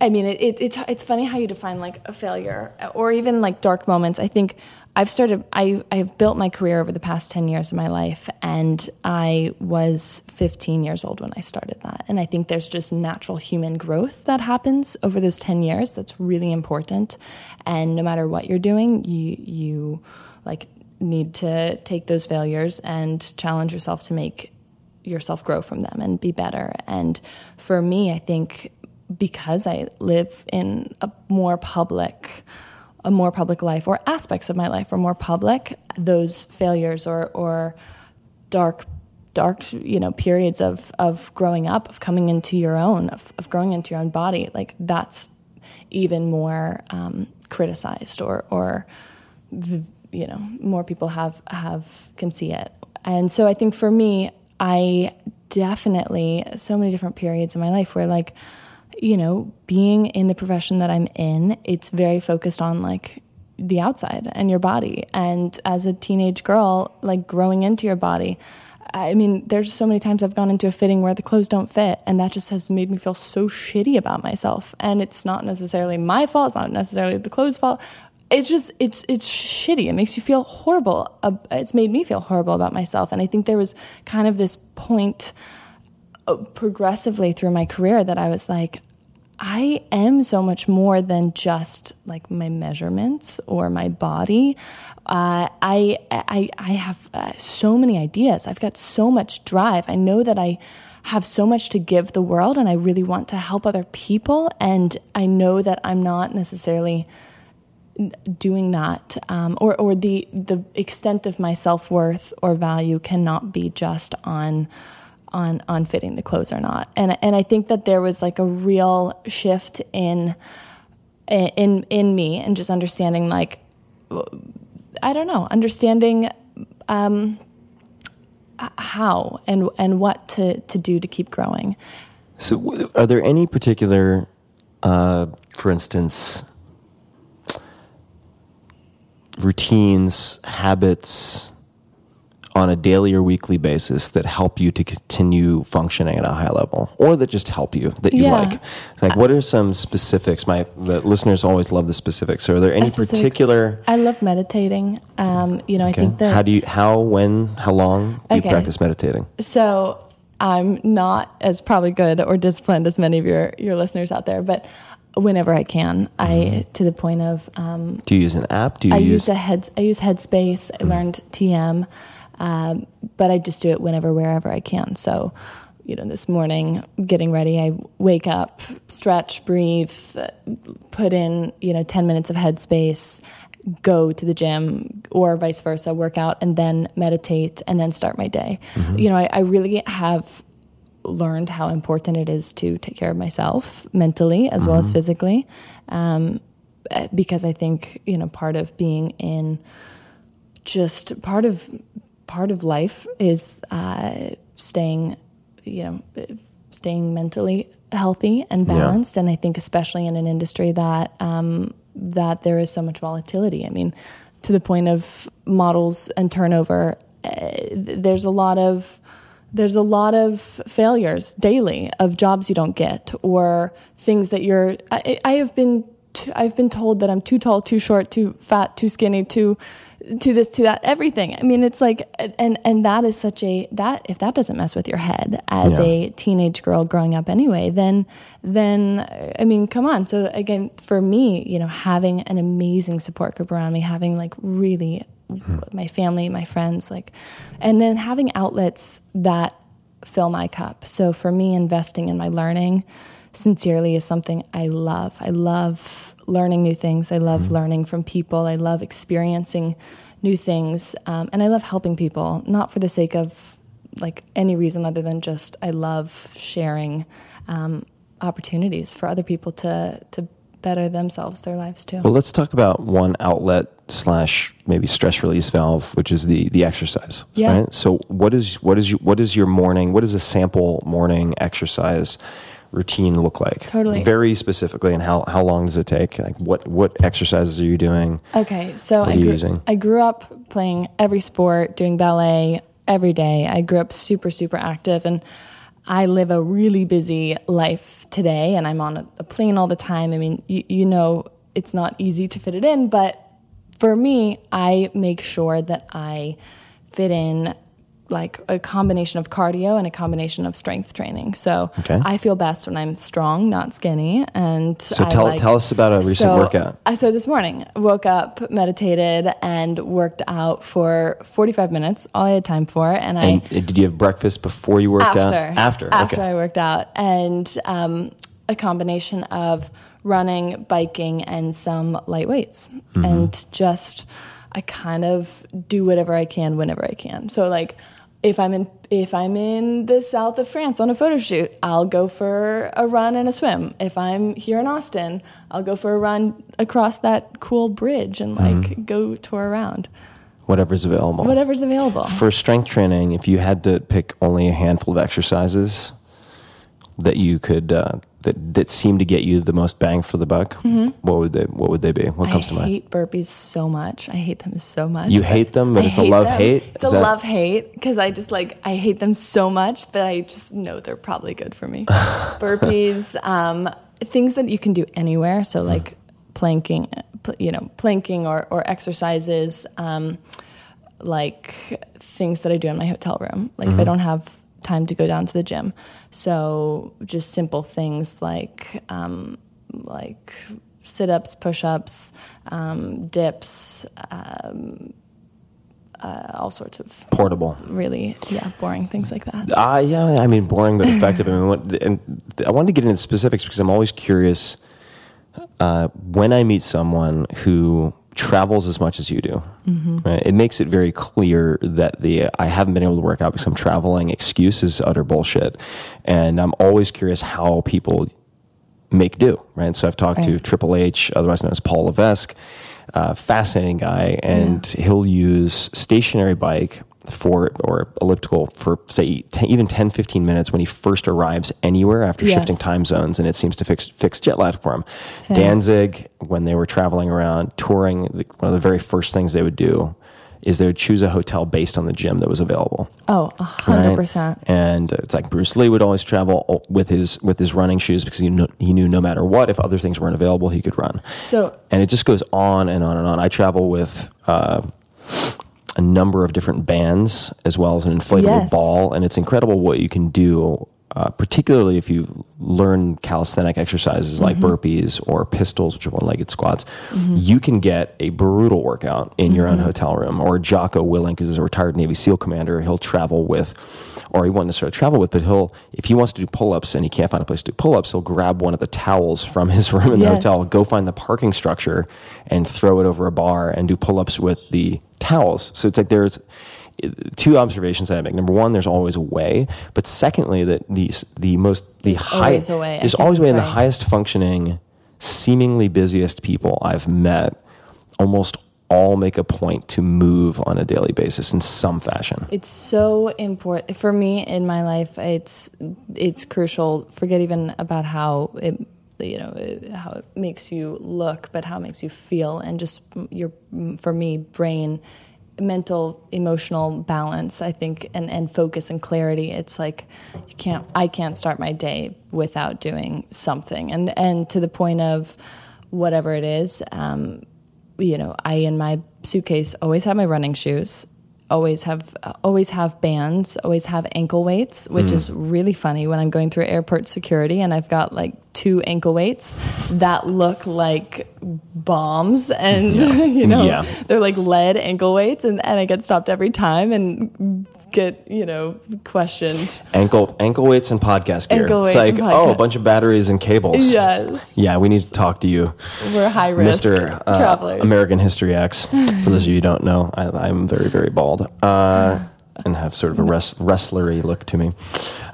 I mean, it, it, it's it's funny how you define like a failure or even like dark moments. I think I've started. I I've built my career over the past ten years of my life, and I was 15 years old when I started that. And I think there's just natural human growth that happens over those 10 years. That's really important. And no matter what you're doing, you you like need to take those failures and challenge yourself to make yourself grow from them and be better. And for me, I think because I live in a more public a more public life or aspects of my life are more public, those failures or or dark dark you know periods of of growing up, of coming into your own, of, of growing into your own body, like that's even more um, criticized or or you know more people have have can see it. And so i think for me i definitely so many different periods in my life where like you know being in the profession that i'm in it's very focused on like the outside and your body and as a teenage girl like growing into your body I mean, there's so many times I've gone into a fitting where the clothes don't fit, and that just has made me feel so shitty about myself. And it's not necessarily my fault. It's not necessarily the clothes' fault. It's just it's it's shitty. It makes you feel horrible. It's made me feel horrible about myself. And I think there was kind of this point uh, progressively through my career that I was like, I am so much more than just like my measurements or my body. Uh, I, I, I have uh, so many ideas. I've got so much drive. I know that I have so much to give the world and I really want to help other people. And I know that I'm not necessarily doing that um, or, or the, the extent of my self-worth or value cannot be just on on on fitting the clothes or not. And and I think that there was like a real shift in in in me and just understanding like I don't know, understanding um, how and and what to to do to keep growing. So, are there any particular, uh, for instance, routines, habits, on a daily or weekly basis that help you to continue functioning at a high level or that just help you that you Yeah. like. Like what are some specifics? My the listeners always love the specifics. So are there any Specifics. particular I love meditating. Um, you know, I think that how do you how when how long do you practice meditating? So I'm not as probably good or disciplined as many of your your listeners out there, but whenever I can, I to the point of um, do you use an app? Do you I use use a head I use Headspace. I learned TM, um, but I just do it whenever wherever I can. So. You know, this morning, getting ready, I wake up, stretch, breathe, put in, you know, 10 minutes of headspace, go to the gym or vice versa, work out, and then meditate and then start my day. You know, I, I really have learned how important it is to take care of myself mentally as well as physically. Um, because I think, you know, part of being in just part of part of life is uh, staying, you know, staying mentally healthy and Yeah. balanced. And I think especially in an industry that um, that there is so much volatility. I mean, to the point of models and turnover, uh, there's a lot of there's a lot of failures daily of jobs you don't get or things that you're. I, I have been t- I've been told that I'm too tall, too short, too fat, too skinny, too to this, to that, everything. I mean, it's like, and and that is such a that if that doesn't mess with your head as Yeah. a teenage girl growing up anyway, then then I mean, come on. So again, for me, you know, having an amazing support group around me, having like really hmm. my family, my friends, like, and then having outlets that fill my cup. So for me, investing in my learning sincerely is something I love. I love learning new things. I love learning from people. I love experiencing new things. Um, and I love helping people, not for the sake of like any reason other than just I love sharing um, opportunities for other people to, to better themselves, their lives too. Well, let's talk about one outlet slash maybe stress release valve, which is the the exercise. Yeah. Right. So, what is what is your, what is your morning? What is a sample morning exercise routine look like? Totally. Very specifically, and how how long does it take? Like, what what exercises are you doing? Okay, so I grew? I grew up playing every sport, doing ballet every day. I grew up super, super active, and I live a really busy life today. And I'm on a, a plane all the time. I mean, you, you know, it's not easy to fit it in, but for me, I make sure that I fit in like a combination of cardio and a combination of strength training. So Okay. I feel best when I'm strong, not skinny. And So I tell- like- tell us about a recent So- workout. I so this morning woke up, meditated, and worked out for 45 minutes. All I had time for, and I And uh, did you have breakfast before you worked after out? After. after okay. I worked out, and um, a combination of running, biking, and some light weights, Mm-hmm. and just I kind of do whatever I can whenever I can. So like. If I'm in if I'm in the south of France on a photo shoot, I'll go for a run and a swim. If I'm here in Austin, I'll go for a run across that cool bridge and like Mm-hmm. go tour around. Whatever's available. Whatever's available. For strength training, if you had to pick only a handful of exercises that you could uh, that that seem to get you the most bang for the buck, what would they what would they be? What comes Mm-hmm. I to mind? I hate burpees so much. I hate them so much. You hate them, but I it's a love them. hate? It's Is a that- love hate because I just like I hate them so much that I just know they're probably good for me. (laughs) Burpees, um, things that you can do anywhere. So like planking, you know, planking or or exercises. Um, like things that I do in my hotel room. Like Mm-hmm. if I don't have time to go down to the gym, so just simple things like um, like sit ups, push ups, um, dips, um, uh, all sorts of Portable. really yeah boring things like that. Uh, yeah, I mean, boring but effective. I mean, what, and I wanted to get into specifics because I'm always curious uh, when I meet someone who travels as much as you do. Right? It makes it very clear that the I haven't been able to work out because I'm traveling excuse is utter bullshit, and I'm always curious how people make do, right? So I've talked to Right. Triple H, otherwise known as Paul Levesque, uh, fascinating guy, and he'll use stationary bike for or elliptical for say 10, even 10 15 minutes when he first arrives anywhere after Yes. shifting time zones and it seems to fix fix jet lag for him danzig when they were traveling around touring the, one of the very first things they would do is they would choose a hotel based on the gym that was available. Oh, a hundred right? percent. And it's like Bruce Lee would always travel with his with his running shoes because he knew, he knew no matter what, if other things weren't available, he could run. So And it just goes on and on and on. I travel with uh, a number of different bands as well as an inflatable Yes. ball, and it's incredible what you can do. Uh, particularly if you learn calisthenic exercises like Mm-hmm. burpees or pistols, which are one-legged squats, you can get a brutal workout in your own Mm-hmm. hotel room. Or Jocko Willink is a retired Navy SEAL commander. He'll travel with, or he won't necessarily travel with, but he'll if he wants to do pull-ups and he can't find a place to do pull-ups, he'll grab one of the towels from his room in the Yes. hotel, go find the parking structure, and throw it over a bar and do pull-ups with the towels. So it's like there's two observations that I make. Number one, there's always a way, but secondly, that these the most the high always a way. There's always a way, and the highest functioning, seemingly busiest people I've met, almost all make a point to move on a daily basis in some fashion. It's so important for me in my life. It's it's crucial. Forget even about how it you know it- how it makes you look, but how it makes you feel, and just your for me brain, mental, emotional balance. I think and and focus and clarity. It's like you can't. I can't start my day without doing something, and and to the point of whatever it is. Um, you know, I in my suitcase always have my running shoes, always have uh, always have bands, always have ankle weights, which hmm. is really funny when I'm going through airport security and I've got like two ankle weights that look like bombs and (laughs) you know Yeah. they're like lead ankle weights and, and I get stopped every time and get, you know, questioned. Ankle ankle weights and podcast gear. Ankle it's like oh, a bunch of batteries and cables. Yes. Yeah, we need to talk to you. We're high risk Mr. Uh. American History X. For those of you who don't know, I, I'm very, very bald uh, and have sort of a res- wrestlery look to me.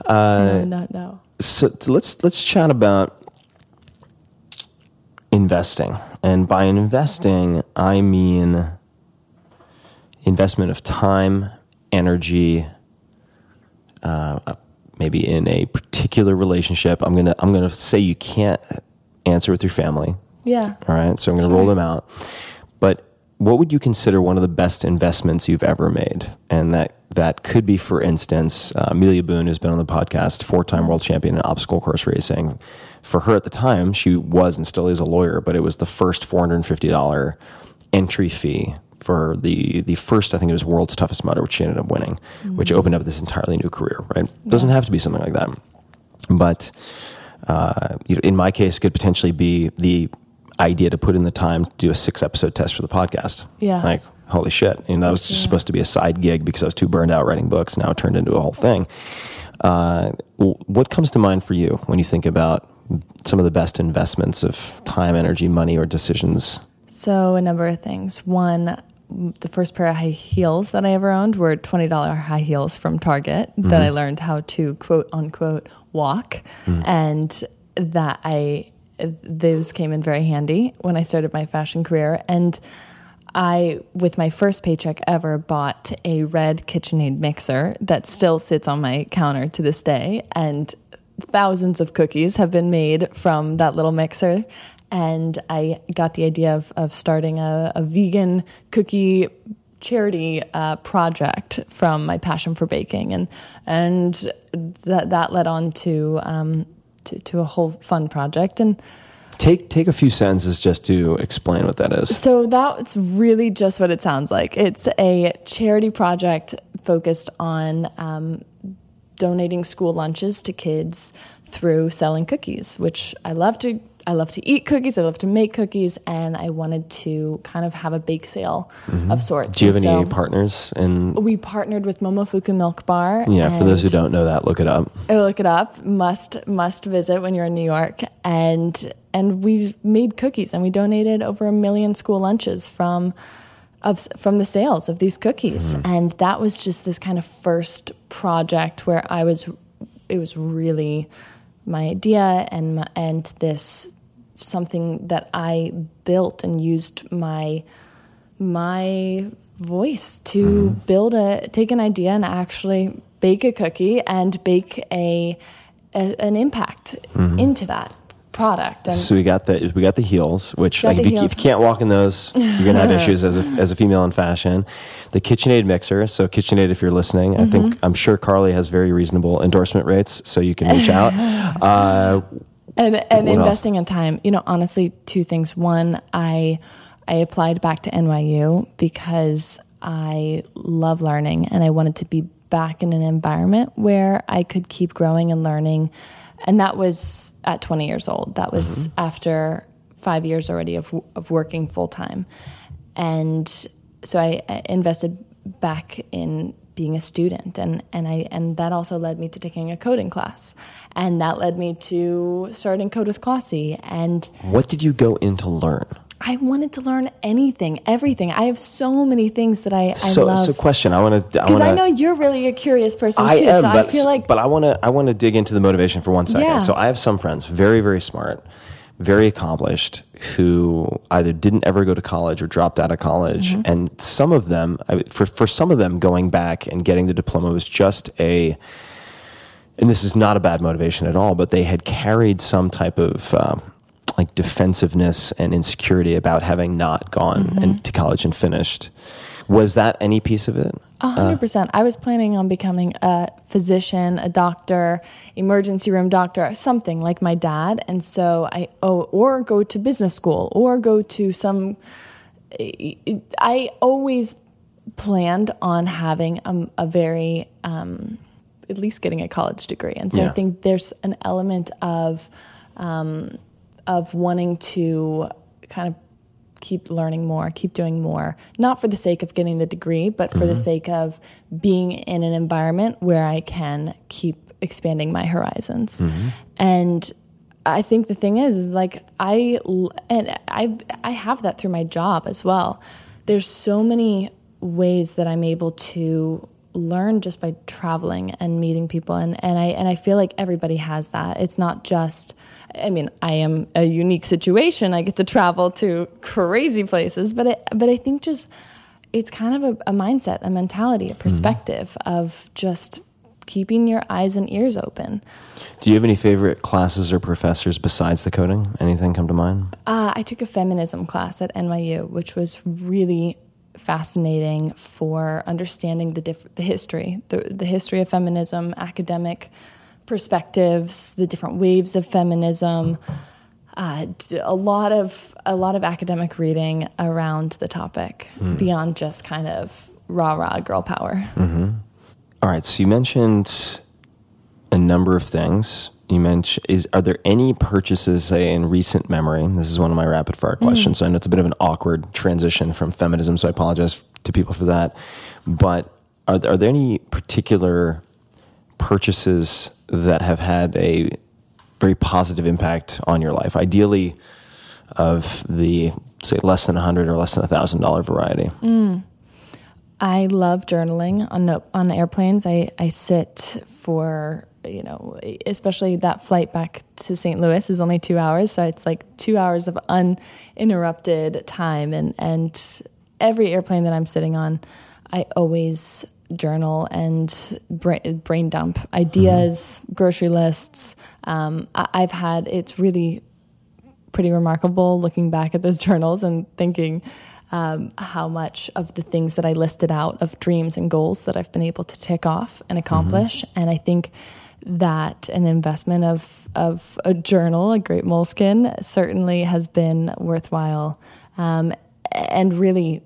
no, not no. So, so let's let's chat about investing, and by investing, I mean investment of time, energy, uh, maybe in a particular relationship. I'm gonna I'm gonna say you can't answer with your family. Yeah. All right, so I'm going to roll them out. But what would you consider one of the best investments you've ever made? And that that could be, for instance, uh, Amelia Boone has been on the podcast, four-time world champion in obstacle course racing. For her at the time, she was and still is a lawyer, but it was the first $450 entry fee for the the first, I think it was World's Toughest Mudder, which she ended up winning, which opened up this entirely new career. Right? Doesn't have to be something like that, but uh, you know, in my case, it could potentially be the idea to put in the time to do a six episode test for the podcast. Yeah. Like, holy shit. And that was just supposed to be a side gig because I was too burned out writing books. Now it turned into a whole thing. Uh, what comes to mind for you when you think about some of the best investments of time, energy, money, or decisions? So, a number of things. One, the first pair of high heels that I ever owned were $20 high heels from Target that I mm-hmm. learned how to quote unquote walk. Mm. And that I, those came in very handy when I started my fashion career. And I, with my first paycheck ever, bought a red KitchenAid mixer that still sits on my counter to this day. And thousands of cookies have been made from that little mixer. And I got the idea of, of starting a, a vegan cookie charity uh, project from my passion for baking. And, and that, that led on to, um, to, to a whole fun project. And Take, take a few sentences just to explain what that is. so that's really just what it sounds like. It's a charity project focused on um, donating school lunches to kids through selling cookies, which I love to. I love to eat cookies. I love to make cookies, and I wanted to kind of have a bake sale of sorts. Mm-hmm. Do you have And any partners? in We partnered with Momofuku Milk Bar. yeah, for those who don't know that, look it up. Oh, look it up. Must must visit when you're in New York. And and we made cookies and we donated over a million school lunches from of from the sales of these cookies. And that was just this kind of first project where I was it was really my idea and my, and this something that I built and used my my voice to build a take an idea and actually bake a cookie and bake a, a an impact into that product. And So we got the we got the heels, which like if you, if you can't walk in those, you're gonna have issues as a (laughs) as a female in fashion. The KitchenAid mixer. So KitchenAid, if you're listening, I Mm-hmm. think I'm sure Karlie has very reasonable endorsement rates, so you can reach out. (laughs) Uh, and and What else? investing in time. You know honestly two things. One i i applied back to nyu because i love learning and i wanted to be back in an environment where i could keep growing and learning. And that was at 20 years old. That was mm-hmm. after five years already of, of working full time. And so I, I invested back in being a student and, and I and that also led me to taking a coding class and that led me to starting Kode with Klossy and what did you go in to learn? I wanted to learn anything everything I have so many things that I, I So, love so question. I want to. Because want I know you're really a curious person I too am, so but I feel like but I want to I want to dig into the motivation for one second. Yeah. So I have some friends, very very smart, very accomplished, who either didn't ever go to college or dropped out of college, Mm-hmm. and some of them, for for some of them, going back and getting the diploma was just a. And this is not a bad motivation at all, but they had carried some type of um, like defensiveness and insecurity about having not gone Mm-hmm. and to college and finished. Was that any piece of it? A hundred percent. I was planning on becoming a physician, a doctor, emergency room doctor, something like my dad. And so I oh, or go to business school, or go to some. I always planned on having a, a very, um, at least getting a college degree, and so I think there's an element of, um, of wanting to kind of keep learning more, keep doing more, not for the sake of getting the degree, but for the mm-hmm. sake of being in an environment where I can keep expanding my horizons. Mm-hmm. And I think the thing is, is like I and I I have that through my job as well. There's so many ways that I'm able to learn just by traveling and meeting people and, and I and I feel like everybody has that. It's not just I mean, I am a unique situation. I get to travel to crazy places, but it, but I think just it's kind of a, a mindset, a mentality, a perspective of just keeping your eyes and ears open. Do you have any favorite classes or professors besides the coding? Anything come to mind? Uh, I took a feminism class at NYU, which was really fascinating for understanding the diff- the history, the, the history of feminism, academic perspectives, the different waves of feminism. Uh, a lot of a lot of academic reading around the topic hmm. beyond just kind of rah rah girl power. Mm-hmm. All right. So you mentioned a number of things. You mentioned is are there any purchases say in recent memory? This is one of my rapid fire hmm. questions. So I know it's a bit of an awkward transition from feminism, so I apologize to people for that. But are there, are there any particular purchases that have had a very positive impact on your life? Ideally, of the say less than a hundred or less than a thousand dollar variety. Mm. I love journaling on on airplanes. I, I sit for you know, especially that flight back to St. Louis is only two hours, so it's like two hours of uninterrupted time. And and every airplane that I'm sitting on, I always journal and brain, brain dump ideas, grocery lists. Um, I, I've had it's really pretty remarkable looking back at those (laughs) journals and thinking um, how much of the things that I listed out of dreams and goals that I've been able to tick off and accomplish. And I think that an investment of of a journal, a great Moleskine, certainly has been worthwhile, um, and really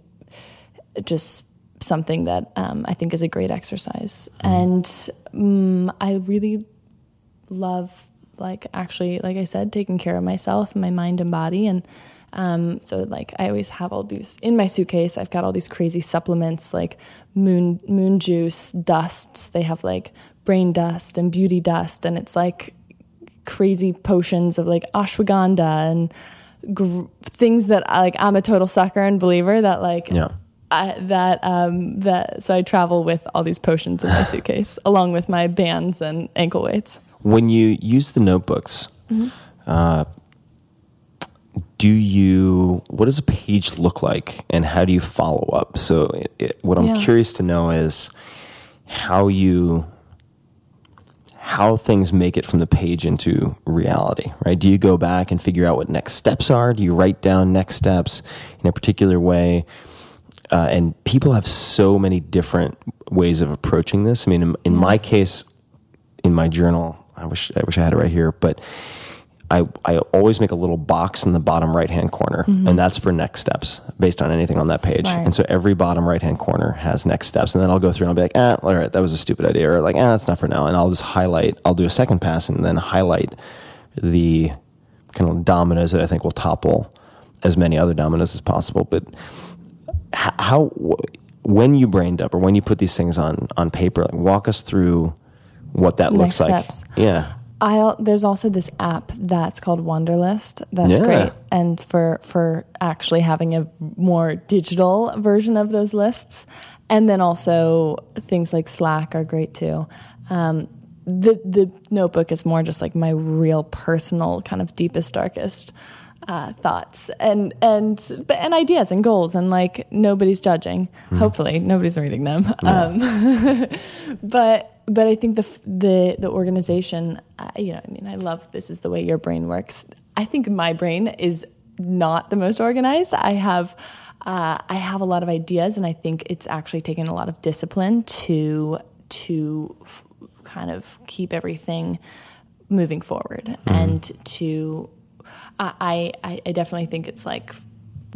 just something that um, I think is a great exercise. And um, I really love like actually like i said taking care of myself my mind and body and um, so like i always have all these in my suitcase i've got all these crazy supplements like moon moon juice dusts they have like brain dust and beauty dust and it's like crazy potions of like ashwagandha and gr- things that I, like i'm a total sucker and believer that like Yeah. I, that um that so i travel with all these potions in my (sighs) suitcase along with my bands and ankle weights When you use the notebooks, Mm-hmm. uh, do you? What does a page look like, and how do you follow up? So, it, it, what I'm Yeah. curious to know is how you how things make it from the page into reality, right? Do you go back and figure out what next steps are? Do you write down next steps in a particular way? Uh, and people have so many different ways of approaching this. I mean, in, in my case, in my journal, I wish I wish I had it right here, but I, I always make a little box in the bottom right hand corner, and that's for next steps based on anything on that page. Smart. And so every bottom right hand corner has next steps, and then I'll go through and I'll be like, ah, all right, that was a stupid idea, or like, ah, that's not for now, and I'll just highlight. I'll do a second pass and then highlight the kind of dominoes that I think will topple as many other dominoes as possible. But how wh- when you brain dump or when you put these things on on paper, like walk us through what that looks like. steps. Yeah. I there's also this app that's called Wunderlist. That's Yeah. great, and for for actually having a more digital version of those lists, and then also things like Slack are great too. Um, the the notebook is more just like my real personal kind of deepest darkest uh, thoughts and and but, and ideas and goals and like nobody's judging. Hopefully, nobody's reading them. Um, (laughs) but but I think the the the organization, uh, you know, I mean, I love this is the way your brain works. I think my brain is not the most organized. I have uh, I have a lot of ideas, and I think it's actually taken a lot of discipline to to f- kind of keep everything moving forward and to I, I I definitely think it's like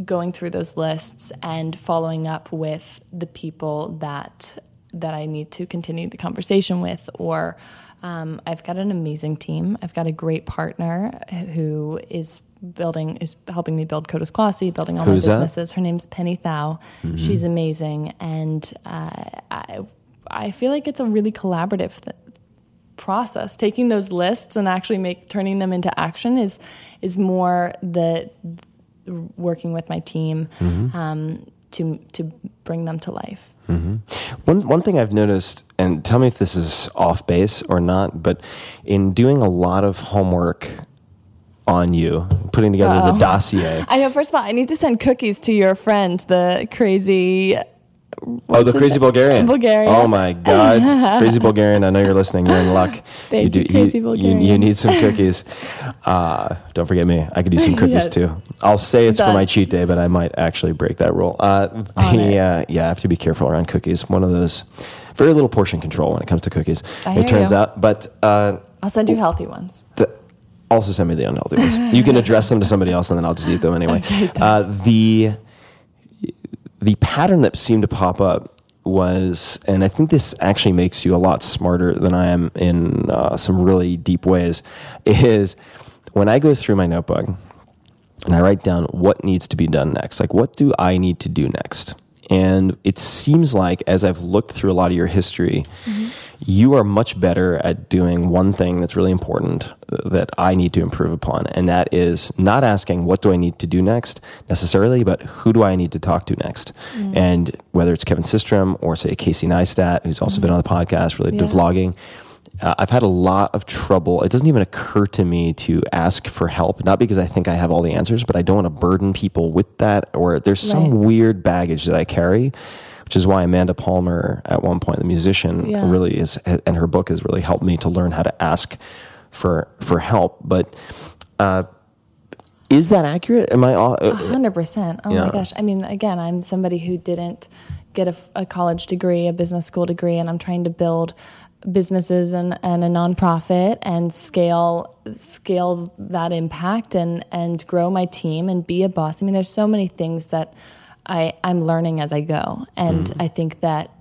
going through those lists and following up with the people that that I need to continue the conversation with or um, I've got an amazing team. I've got a great partner who is building is helping me build Kode with Klossy, building all Who's my that? businesses. Her name's Penny Thau. She's amazing, and uh, I I feel like it's a really collaborative th- process. Taking those lists and actually make turning them into action is is more the working with my team um, to to bring them to life. One one thing I've noticed, and tell me if this is off base or not, but in doing a lot of homework on you, putting together the dossier. (laughs) I know. First of all, I need to send cookies to your friend, the crazy. Oh, the crazy? Bulgarian. Bulgarian. Oh my (laughs) God, crazy Bulgarian! I know you're listening. You're in luck. (laughs) Thank you, do- crazy you, Bulgarian. You, need some cookies. (laughs) Uh, don't forget me. I could use some cookies Yes. too. I'll say it's for my cheat day, but I might actually break that rule. Uh, the, uh, yeah, I have to be careful around cookies. One of those very little portion control when it comes to cookies. I it turns you. out, but. Uh, I'll send you healthy ones. the, also send me the unhealthy ones. You can address them to somebody else, and then I'll just eat them anyway. uh, the the pattern that seemed to pop up was, and I think this actually makes you a lot smarter than I am in uh, some really deep ways. (laughs) Is when I go through my notebook and I write down what needs to be done next. Like, what do I need to do next? And it seems like, as I've looked through a lot of your history, mm-hmm. you are much better at doing one thing that's really important uh, that I need to improve upon. And that is not asking, what do I need to do next necessarily, but who do I need to talk to next? Mm. And whether it's Kevin Systrom or, say, Casey Neistat, who's also mm-hmm. been on the podcast related to vlogging. Uh, I've had a lot of trouble. It doesn't even occur to me to ask for help, not because I think I have all the answers, but I don't want to burden people with that, or there's some weird baggage that I carry, which is why Amanda Palmer, at one point, the musician, Yeah. really is, and her book has really helped me to learn how to ask for for help. But uh, is that accurate? Am I all? A hundred percent. Oh Yeah. my gosh. I mean, again, I'm somebody who didn't get a college degree, a business school degree, and I'm trying to build businesses and, and a nonprofit and scale scale that impact and and grow my team and be a boss. I mean, there's so many things that I I'm learning as I go, and mm. I think that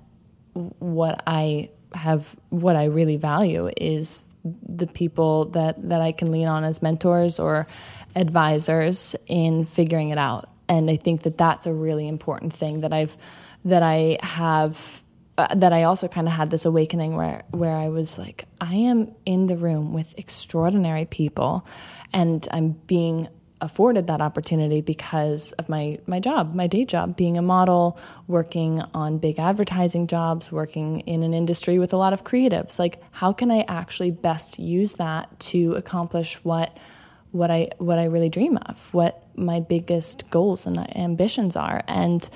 what I have, what I really value is the people that, that I can lean on as mentors or advisors in figuring it out. And I think that that's a really important thing that I've, that I have, uh, that I also kind of had this awakening where, where I was like, I am in the room with extraordinary people and I'm being afforded that opportunity because of my my job, my day job, being a model, working on big advertising jobs, working in an industry with a lot of creatives. Like how can I actually best use that to accomplish what what I what I really dream of, what my biggest goals and ambitions are. And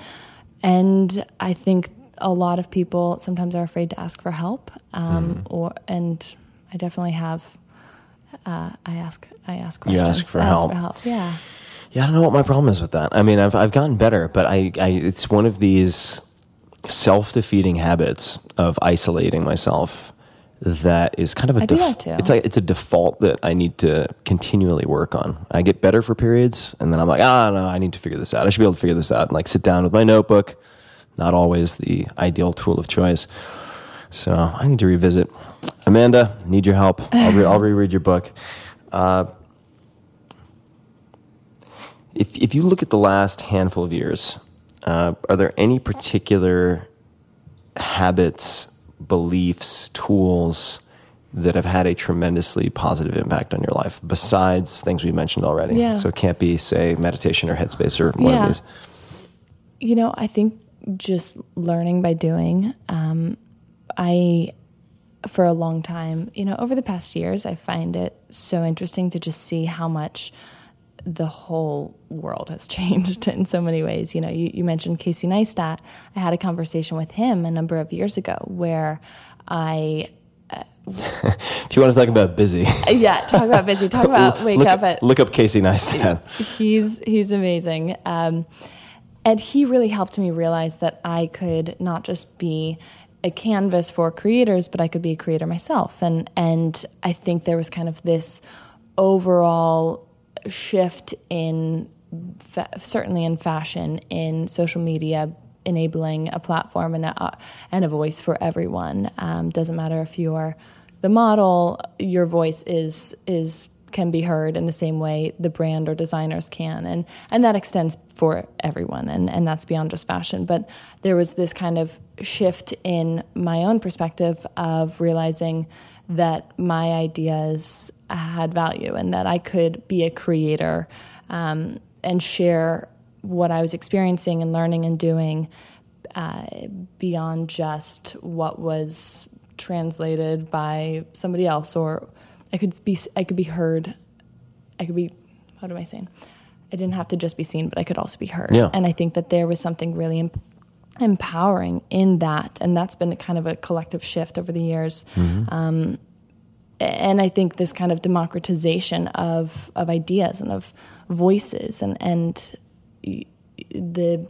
and I think a lot of people sometimes are afraid to ask for help um, or and I definitely have. Uh, I ask. I ask You questions. ask for I help. Yeah. Yeah, I don't know what my problem is with that. I mean, I've I've gotten better, but I, I it's one of these self defeating habits of isolating myself that is kind of a I do that too. it's like it's a default that I need to continually work on. I get better for periods, and then I'm like, ah, no, I need to figure this out. I should be able to figure this out, and like sit down with my notebook. Not always the ideal tool of choice. So I need to revisit. Amanda, need your help. I'll, re- I'll reread your book. Uh, if if you look at the last handful of years, uh, are there any particular habits, beliefs, tools that have had a tremendously positive impact on your life besides things we mentioned already? Yeah. So it can't be, say, meditation or headspace or one Yeah. of these. You know, I think just learning by doing. Um, I, for a long time, you know, over the past years, I find it so interesting to just see how much the whole world has (laughs) changed in so many ways. You know, you, you mentioned Casey Neistat. I had a conversation with him a number of years ago where I (laughs) If you want to talk about busy, yeah, talk about busy, talk (laughs) about wake look, up at look up Casey Neistat. he's he's amazing. Um, and he really helped me realize that I could not just be a canvas for creators, but I could be a creator myself. And and I think there was kind of this overall shift in fa- certainly in fashion, in social media, enabling a platform and a, and a voice for everyone. Um, doesn't matter if you're the model, your voice is is can be heard in the same way the brand or designers can. And and that extends for everyone and and that's beyond just fashion. But there was this kind of shift in my own perspective of realizing that my ideas had value and that I could be a creator um, and share what I was experiencing and learning and doing uh, beyond just what was translated by somebody else or I could be I could be heard. I could be what am I saying? I didn't have to just be seen but I could also be heard. Yeah. and I think that there was something really em- empowering in that and that's been kind of a collective shift over the years. Um, and I think this kind of democratization of of ideas and of voices and and the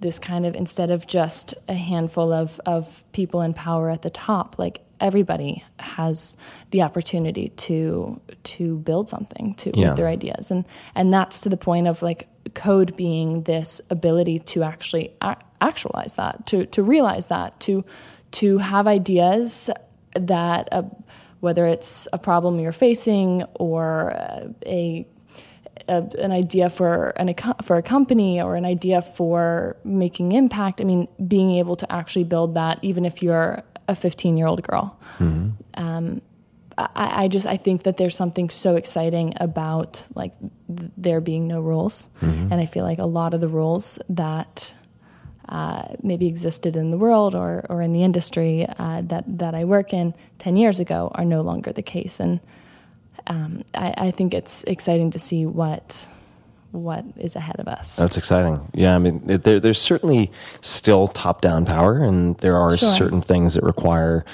this kind of instead of just a handful of of people in power at the top like everybody has the opportunity to to build something to Yeah. with their ideas and and that's to the point of like code being this ability to actually a- actualize that to to realize that to to have ideas that uh, whether it's a problem you're facing or uh, a, a an idea for an for a company or an idea for making impact. I mean, being able to actually build that, even if you're a 15 year old girl. Um, I, I just I think that there's something so exciting about like th- there being no rules, and I feel like a lot of the rules that uh, maybe existed in the world or, or in the industry uh, that, that I work in 10 years ago are no longer the case. And um, I, I think it's exciting to see what, what is ahead of us. That's exciting. Yeah, I mean, there, there's certainly still top-down power, and there are Sure. certain things that require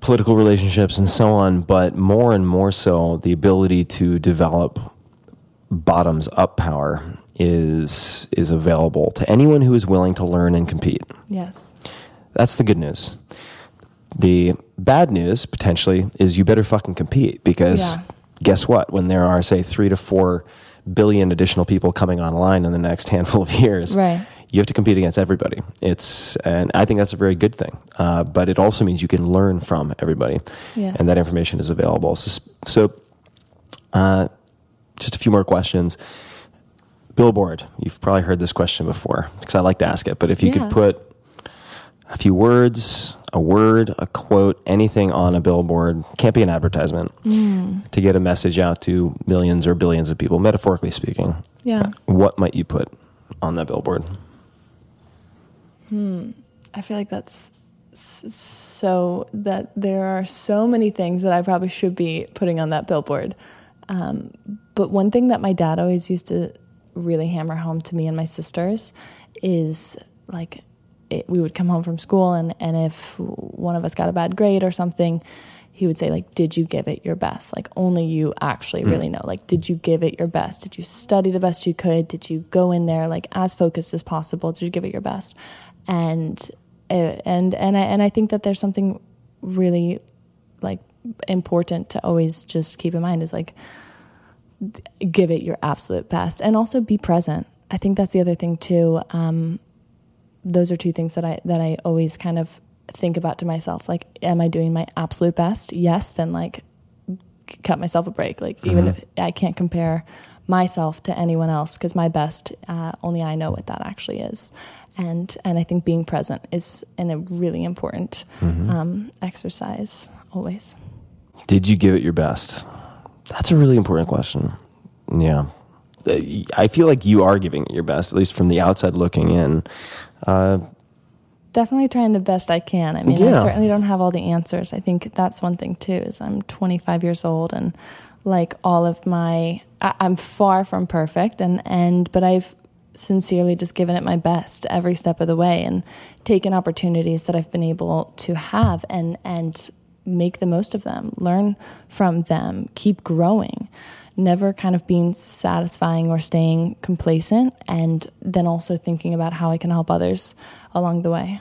political relationships and so on. But more and more so, the ability to develop bottoms-up power is is available to anyone who is willing to learn and compete. yes. That's the good news. The bad news potentially is you better fucking compete because Yeah. guess what? When there are say three to four billion additional people coming online in the next handful of (laughs) years, Right. you have to compete against everybody. It's and I think that's a very good thing. Uh, but it also means you can learn from everybody, Yes. and that information is available. So, so uh, just a few more questions. Billboard. You've probably heard this question before because I like to ask it. But if you Yeah. could put a few words, a word, a quote, anything on a billboard, can't be an advertisement, Mm. to get a message out to millions or billions of people, metaphorically speaking, Yeah. what might you put on that billboard? Hmm. I feel like that's so that there are so many things that I probably should be putting on that billboard. Um, but one thing that my dad always used to really hammer home to me and my sisters is like it, we would come home from school and, and if one of us got a bad grade or something, he would say like did you give it your best? Like only you actually really know. Like did you give it your best? Did you study the best you could? Did you go in there like as focused as possible? Did you give it your best? And uh, and and I, and I think that there's something really like important to always just keep in mind is like give it your absolute best and also be present. I think that's the other thing too um, those are two things that i that i always kind of think about to myself like am i doing my absolute best yes then like cut myself a break like even if i can't compare myself to anyone else because my best uh, only i know what that actually is and and i think being present is in a really important um, exercise always Did you give it your best? That's a really important question. Yeah. I feel like you are giving it your best, at least from the outside looking in. Uh, definitely trying the best I can. I mean, Yeah. I certainly don't have all the answers. I think that's one thing too. Is I'm 25 years old and like all of my, I, I'm far from perfect, and and but I've sincerely just given it my best every step of the way and taken opportunities that I've been able to have and and make the most of them, learn from them, keep growing. Never kind of being satisfying or staying complacent, and then also thinking about how I can help others along the way.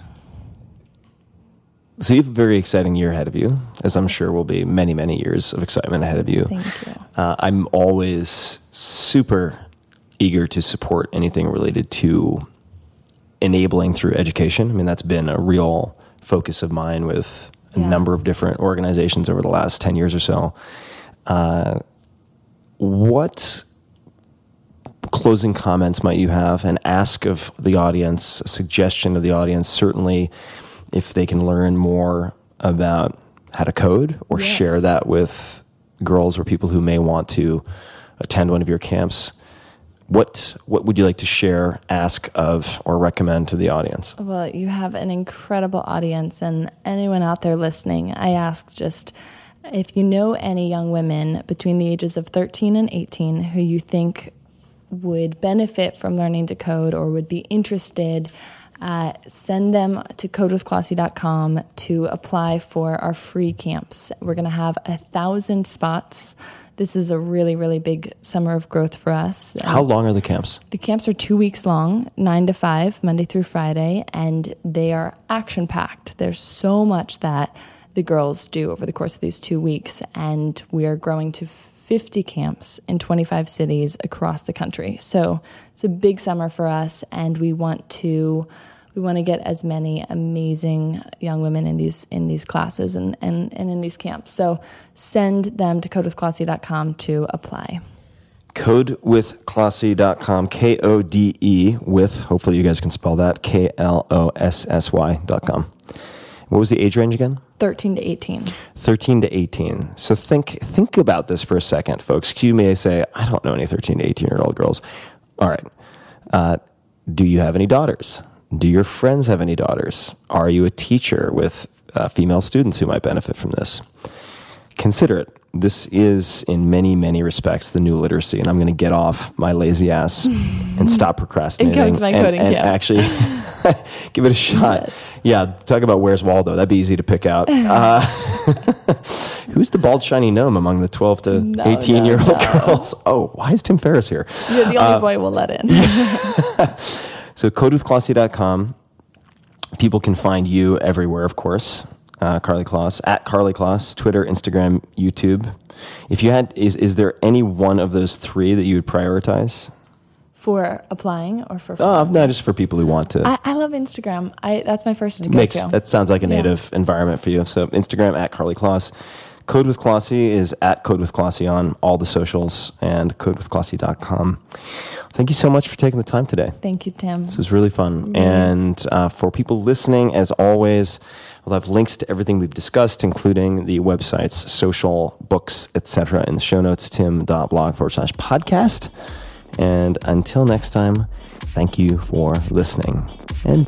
so you have a very exciting year ahead of you, as I'm sure will be many, many years of excitement ahead of you. Thank you. Uh, I'm always super eager to support anything related to enabling through education. I mean, that's been a real focus of mine with a Yeah. number of different organizations over the last 10 years or so. Uh, what closing comments might you have? and ask of the audience, a suggestion of the audience, certainly if they can learn more about how to code or Yes. share that with girls or people who may want to attend one of your camps. What what would you like to share, ask of, or recommend to the audience? Well, you have an incredible audience, and anyone out there listening, I ask just if you know any young women between the ages of 13 and 18 who you think would benefit from learning to code or would be interested, uh, send them to kodewithklossy.com to apply for our free camps. We're going to have a thousand spots. This is a really, really big summer of growth for us. How long are the camps? The camps are two weeks long, nine to five, Monday through Friday, and they are action packed. There's so much that the girls do over the course of these two weeks, and we are growing to 50 camps in 25 cities across the country. So it's a big summer for us, and we want to. We want to get as many amazing young women in these in these classes and, and, and in these camps. So send them to kodewithklossy.com to apply. Kodewithklossy.com, K O D E with, hopefully you guys can spell that, K L O S S Y.com. What was the age range again? 13 to 18. 13 to 18. So think think about this for a second, folks. You may say, I don't know any 13 to 18 year old girls. All right. Uh, do you have any daughters? Do your friends have any daughters? Are you a teacher with uh, female students who might benefit from this? Consider it. This is, in many, many respects, the new literacy, and I'm going to get off my lazy ass and (laughs) stop procrastinating my and, coding and camp. actually (laughs) give it a shot. Yeah, talk about where's Waldo. That'd be easy to pick out. (laughs) Uh, who's the bald shiny gnome among the 12 to No, 18 year old no, no. girls? Oh, why is Tim Ferriss here? You're the only boy we'll let in. So kodewithklossy.com. People can find you everywhere, of course. Uh, Karlie Kloss at Karlie Kloss, Twitter, Instagram, YouTube. If you had, is is there any one of those three that you would prioritize? for applying or for Oh, no, just for people who want to. I, I love Instagram. I that's my first to makes that sounds like a Yeah. native environment for you. So Instagram at Karlie Kloss. Kode with Klossy is at Kode with Klossy on all the socials and kodewithklossy.com. Thank you so much for taking the time today. Thank you, Tim. This was really fun. And uh, for people listening, as always, we'll have links to everything we've discussed, including the websites, social, books, etc., in the show notes, tim.blog forward slash podcast. And until next time, thank you for listening. And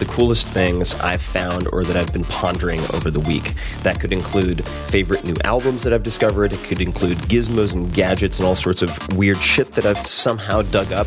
the coolest things I've found or that I've been pondering over the week. That could include favorite new albums that I've discovered, it could include gizmos and gadgets and all sorts of weird shit that I've somehow dug up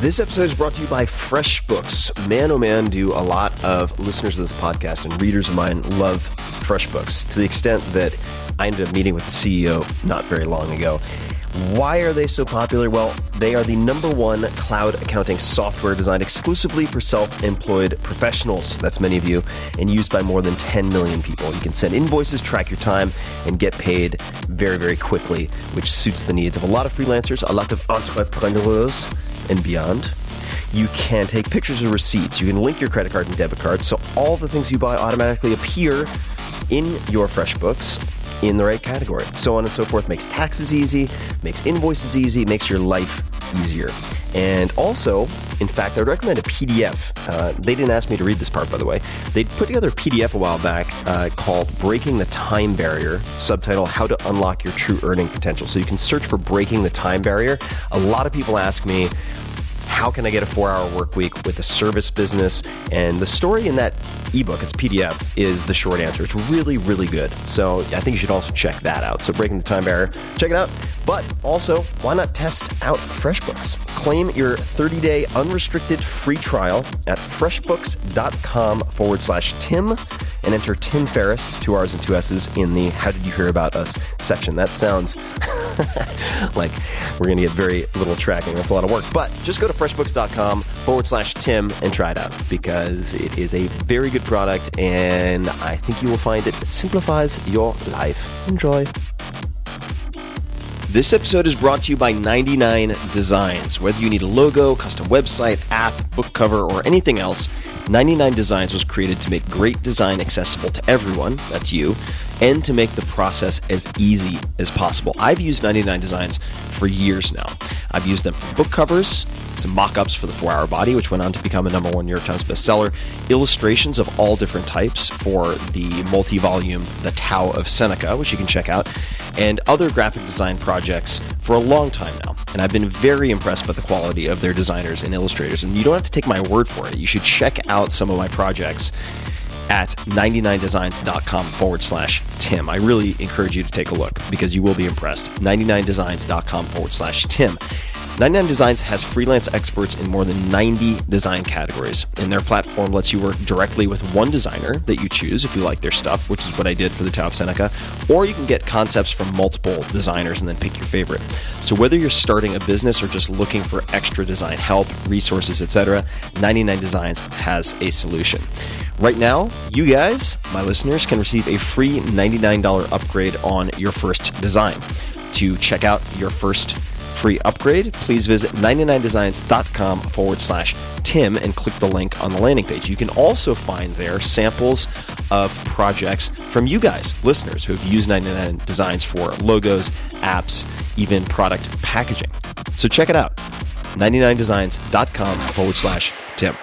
This episode is brought to you by FreshBooks. Man, oh man, do a lot of listeners of this podcast and readers of mine love FreshBooks to the extent that I ended up meeting with the CEO not very long ago. Why are they so popular? Well, they are the number one cloud accounting software designed exclusively for self employed professionals. That's many of you, and used by more than 10 million people. You can send invoices, track your time, and get paid very, very quickly, which suits the needs of a lot of freelancers, a lot of entrepreneurs, and beyond. You can take pictures of receipts. You can link your credit card and debit card so all the things you buy automatically appear in your FreshBooks in the right category. So on and so forth makes taxes easy, makes invoices easy, makes your life easier. And also, in fact, I would recommend a PDF. Uh, they didn't ask me to read this part, by the way. They put together a PDF a while back uh, called Breaking the Time Barrier, subtitle How to Unlock Your True Earning Potential. So you can search for Breaking the Time Barrier. A lot of people ask me, how can I get a four hour work week with a service business? And the story in that ebook, it's PDF, is the short answer. It's really, really good. So I think you should also check that out. So Breaking the Time Barrier, check it out. But also, why not test out FreshBooks? Claim your 30 day unrestricted free trial at freshbooks.com forward slash Tim and enter Tim Ferriss, two R's and two S's, in the How Did You Hear About Us section. That sounds (laughs) like we're going to get very little tracking. That's a lot of work. But just go to freshbooks.com forward slash Tim and try it out because it is a very good product and I think you will find it simplifies your life. Enjoy. This episode is brought to you by 99 Designs. Whether you need a logo, custom website, app, book cover, or anything else, 99 Designs was created to make great design accessible to everyone, that's you, and to make the process as easy as possible. I've used 99 Designs for years now. I've used them for book covers, some mock ups for the four hour body, which went on to become a number one New York Times bestseller, illustrations of all different types for the multi volume The Tao of Seneca, which you can check out, and other graphic design projects for a long time now. And I've been very impressed by the quality of their designers and illustrators. And you don't have to take my word for it, you should check out some of my projects at 99designs.com forward slash Tim. I really encourage you to take a look because you will be impressed. 99designs.com forward slash Tim. 99 Designs has freelance experts in more than 90 design categories, and their platform lets you work directly with one designer that you choose if you like their stuff, which is what I did for the Tao of Seneca, or you can get concepts from multiple designers and then pick your favorite. So whether you're starting a business or just looking for extra design help, resources, etc., 99 Designs has a solution. Right now, you guys, my listeners, can receive a free $99 upgrade on your first design. To check out your first free upgrade, please visit 99designs.com forward slash Tim and click the link on the landing page. You can also find there samples of projects from you guys, listeners, who have used 99 Designs for logos, apps, even product packaging. So check it out 99designs.com forward slash Tim.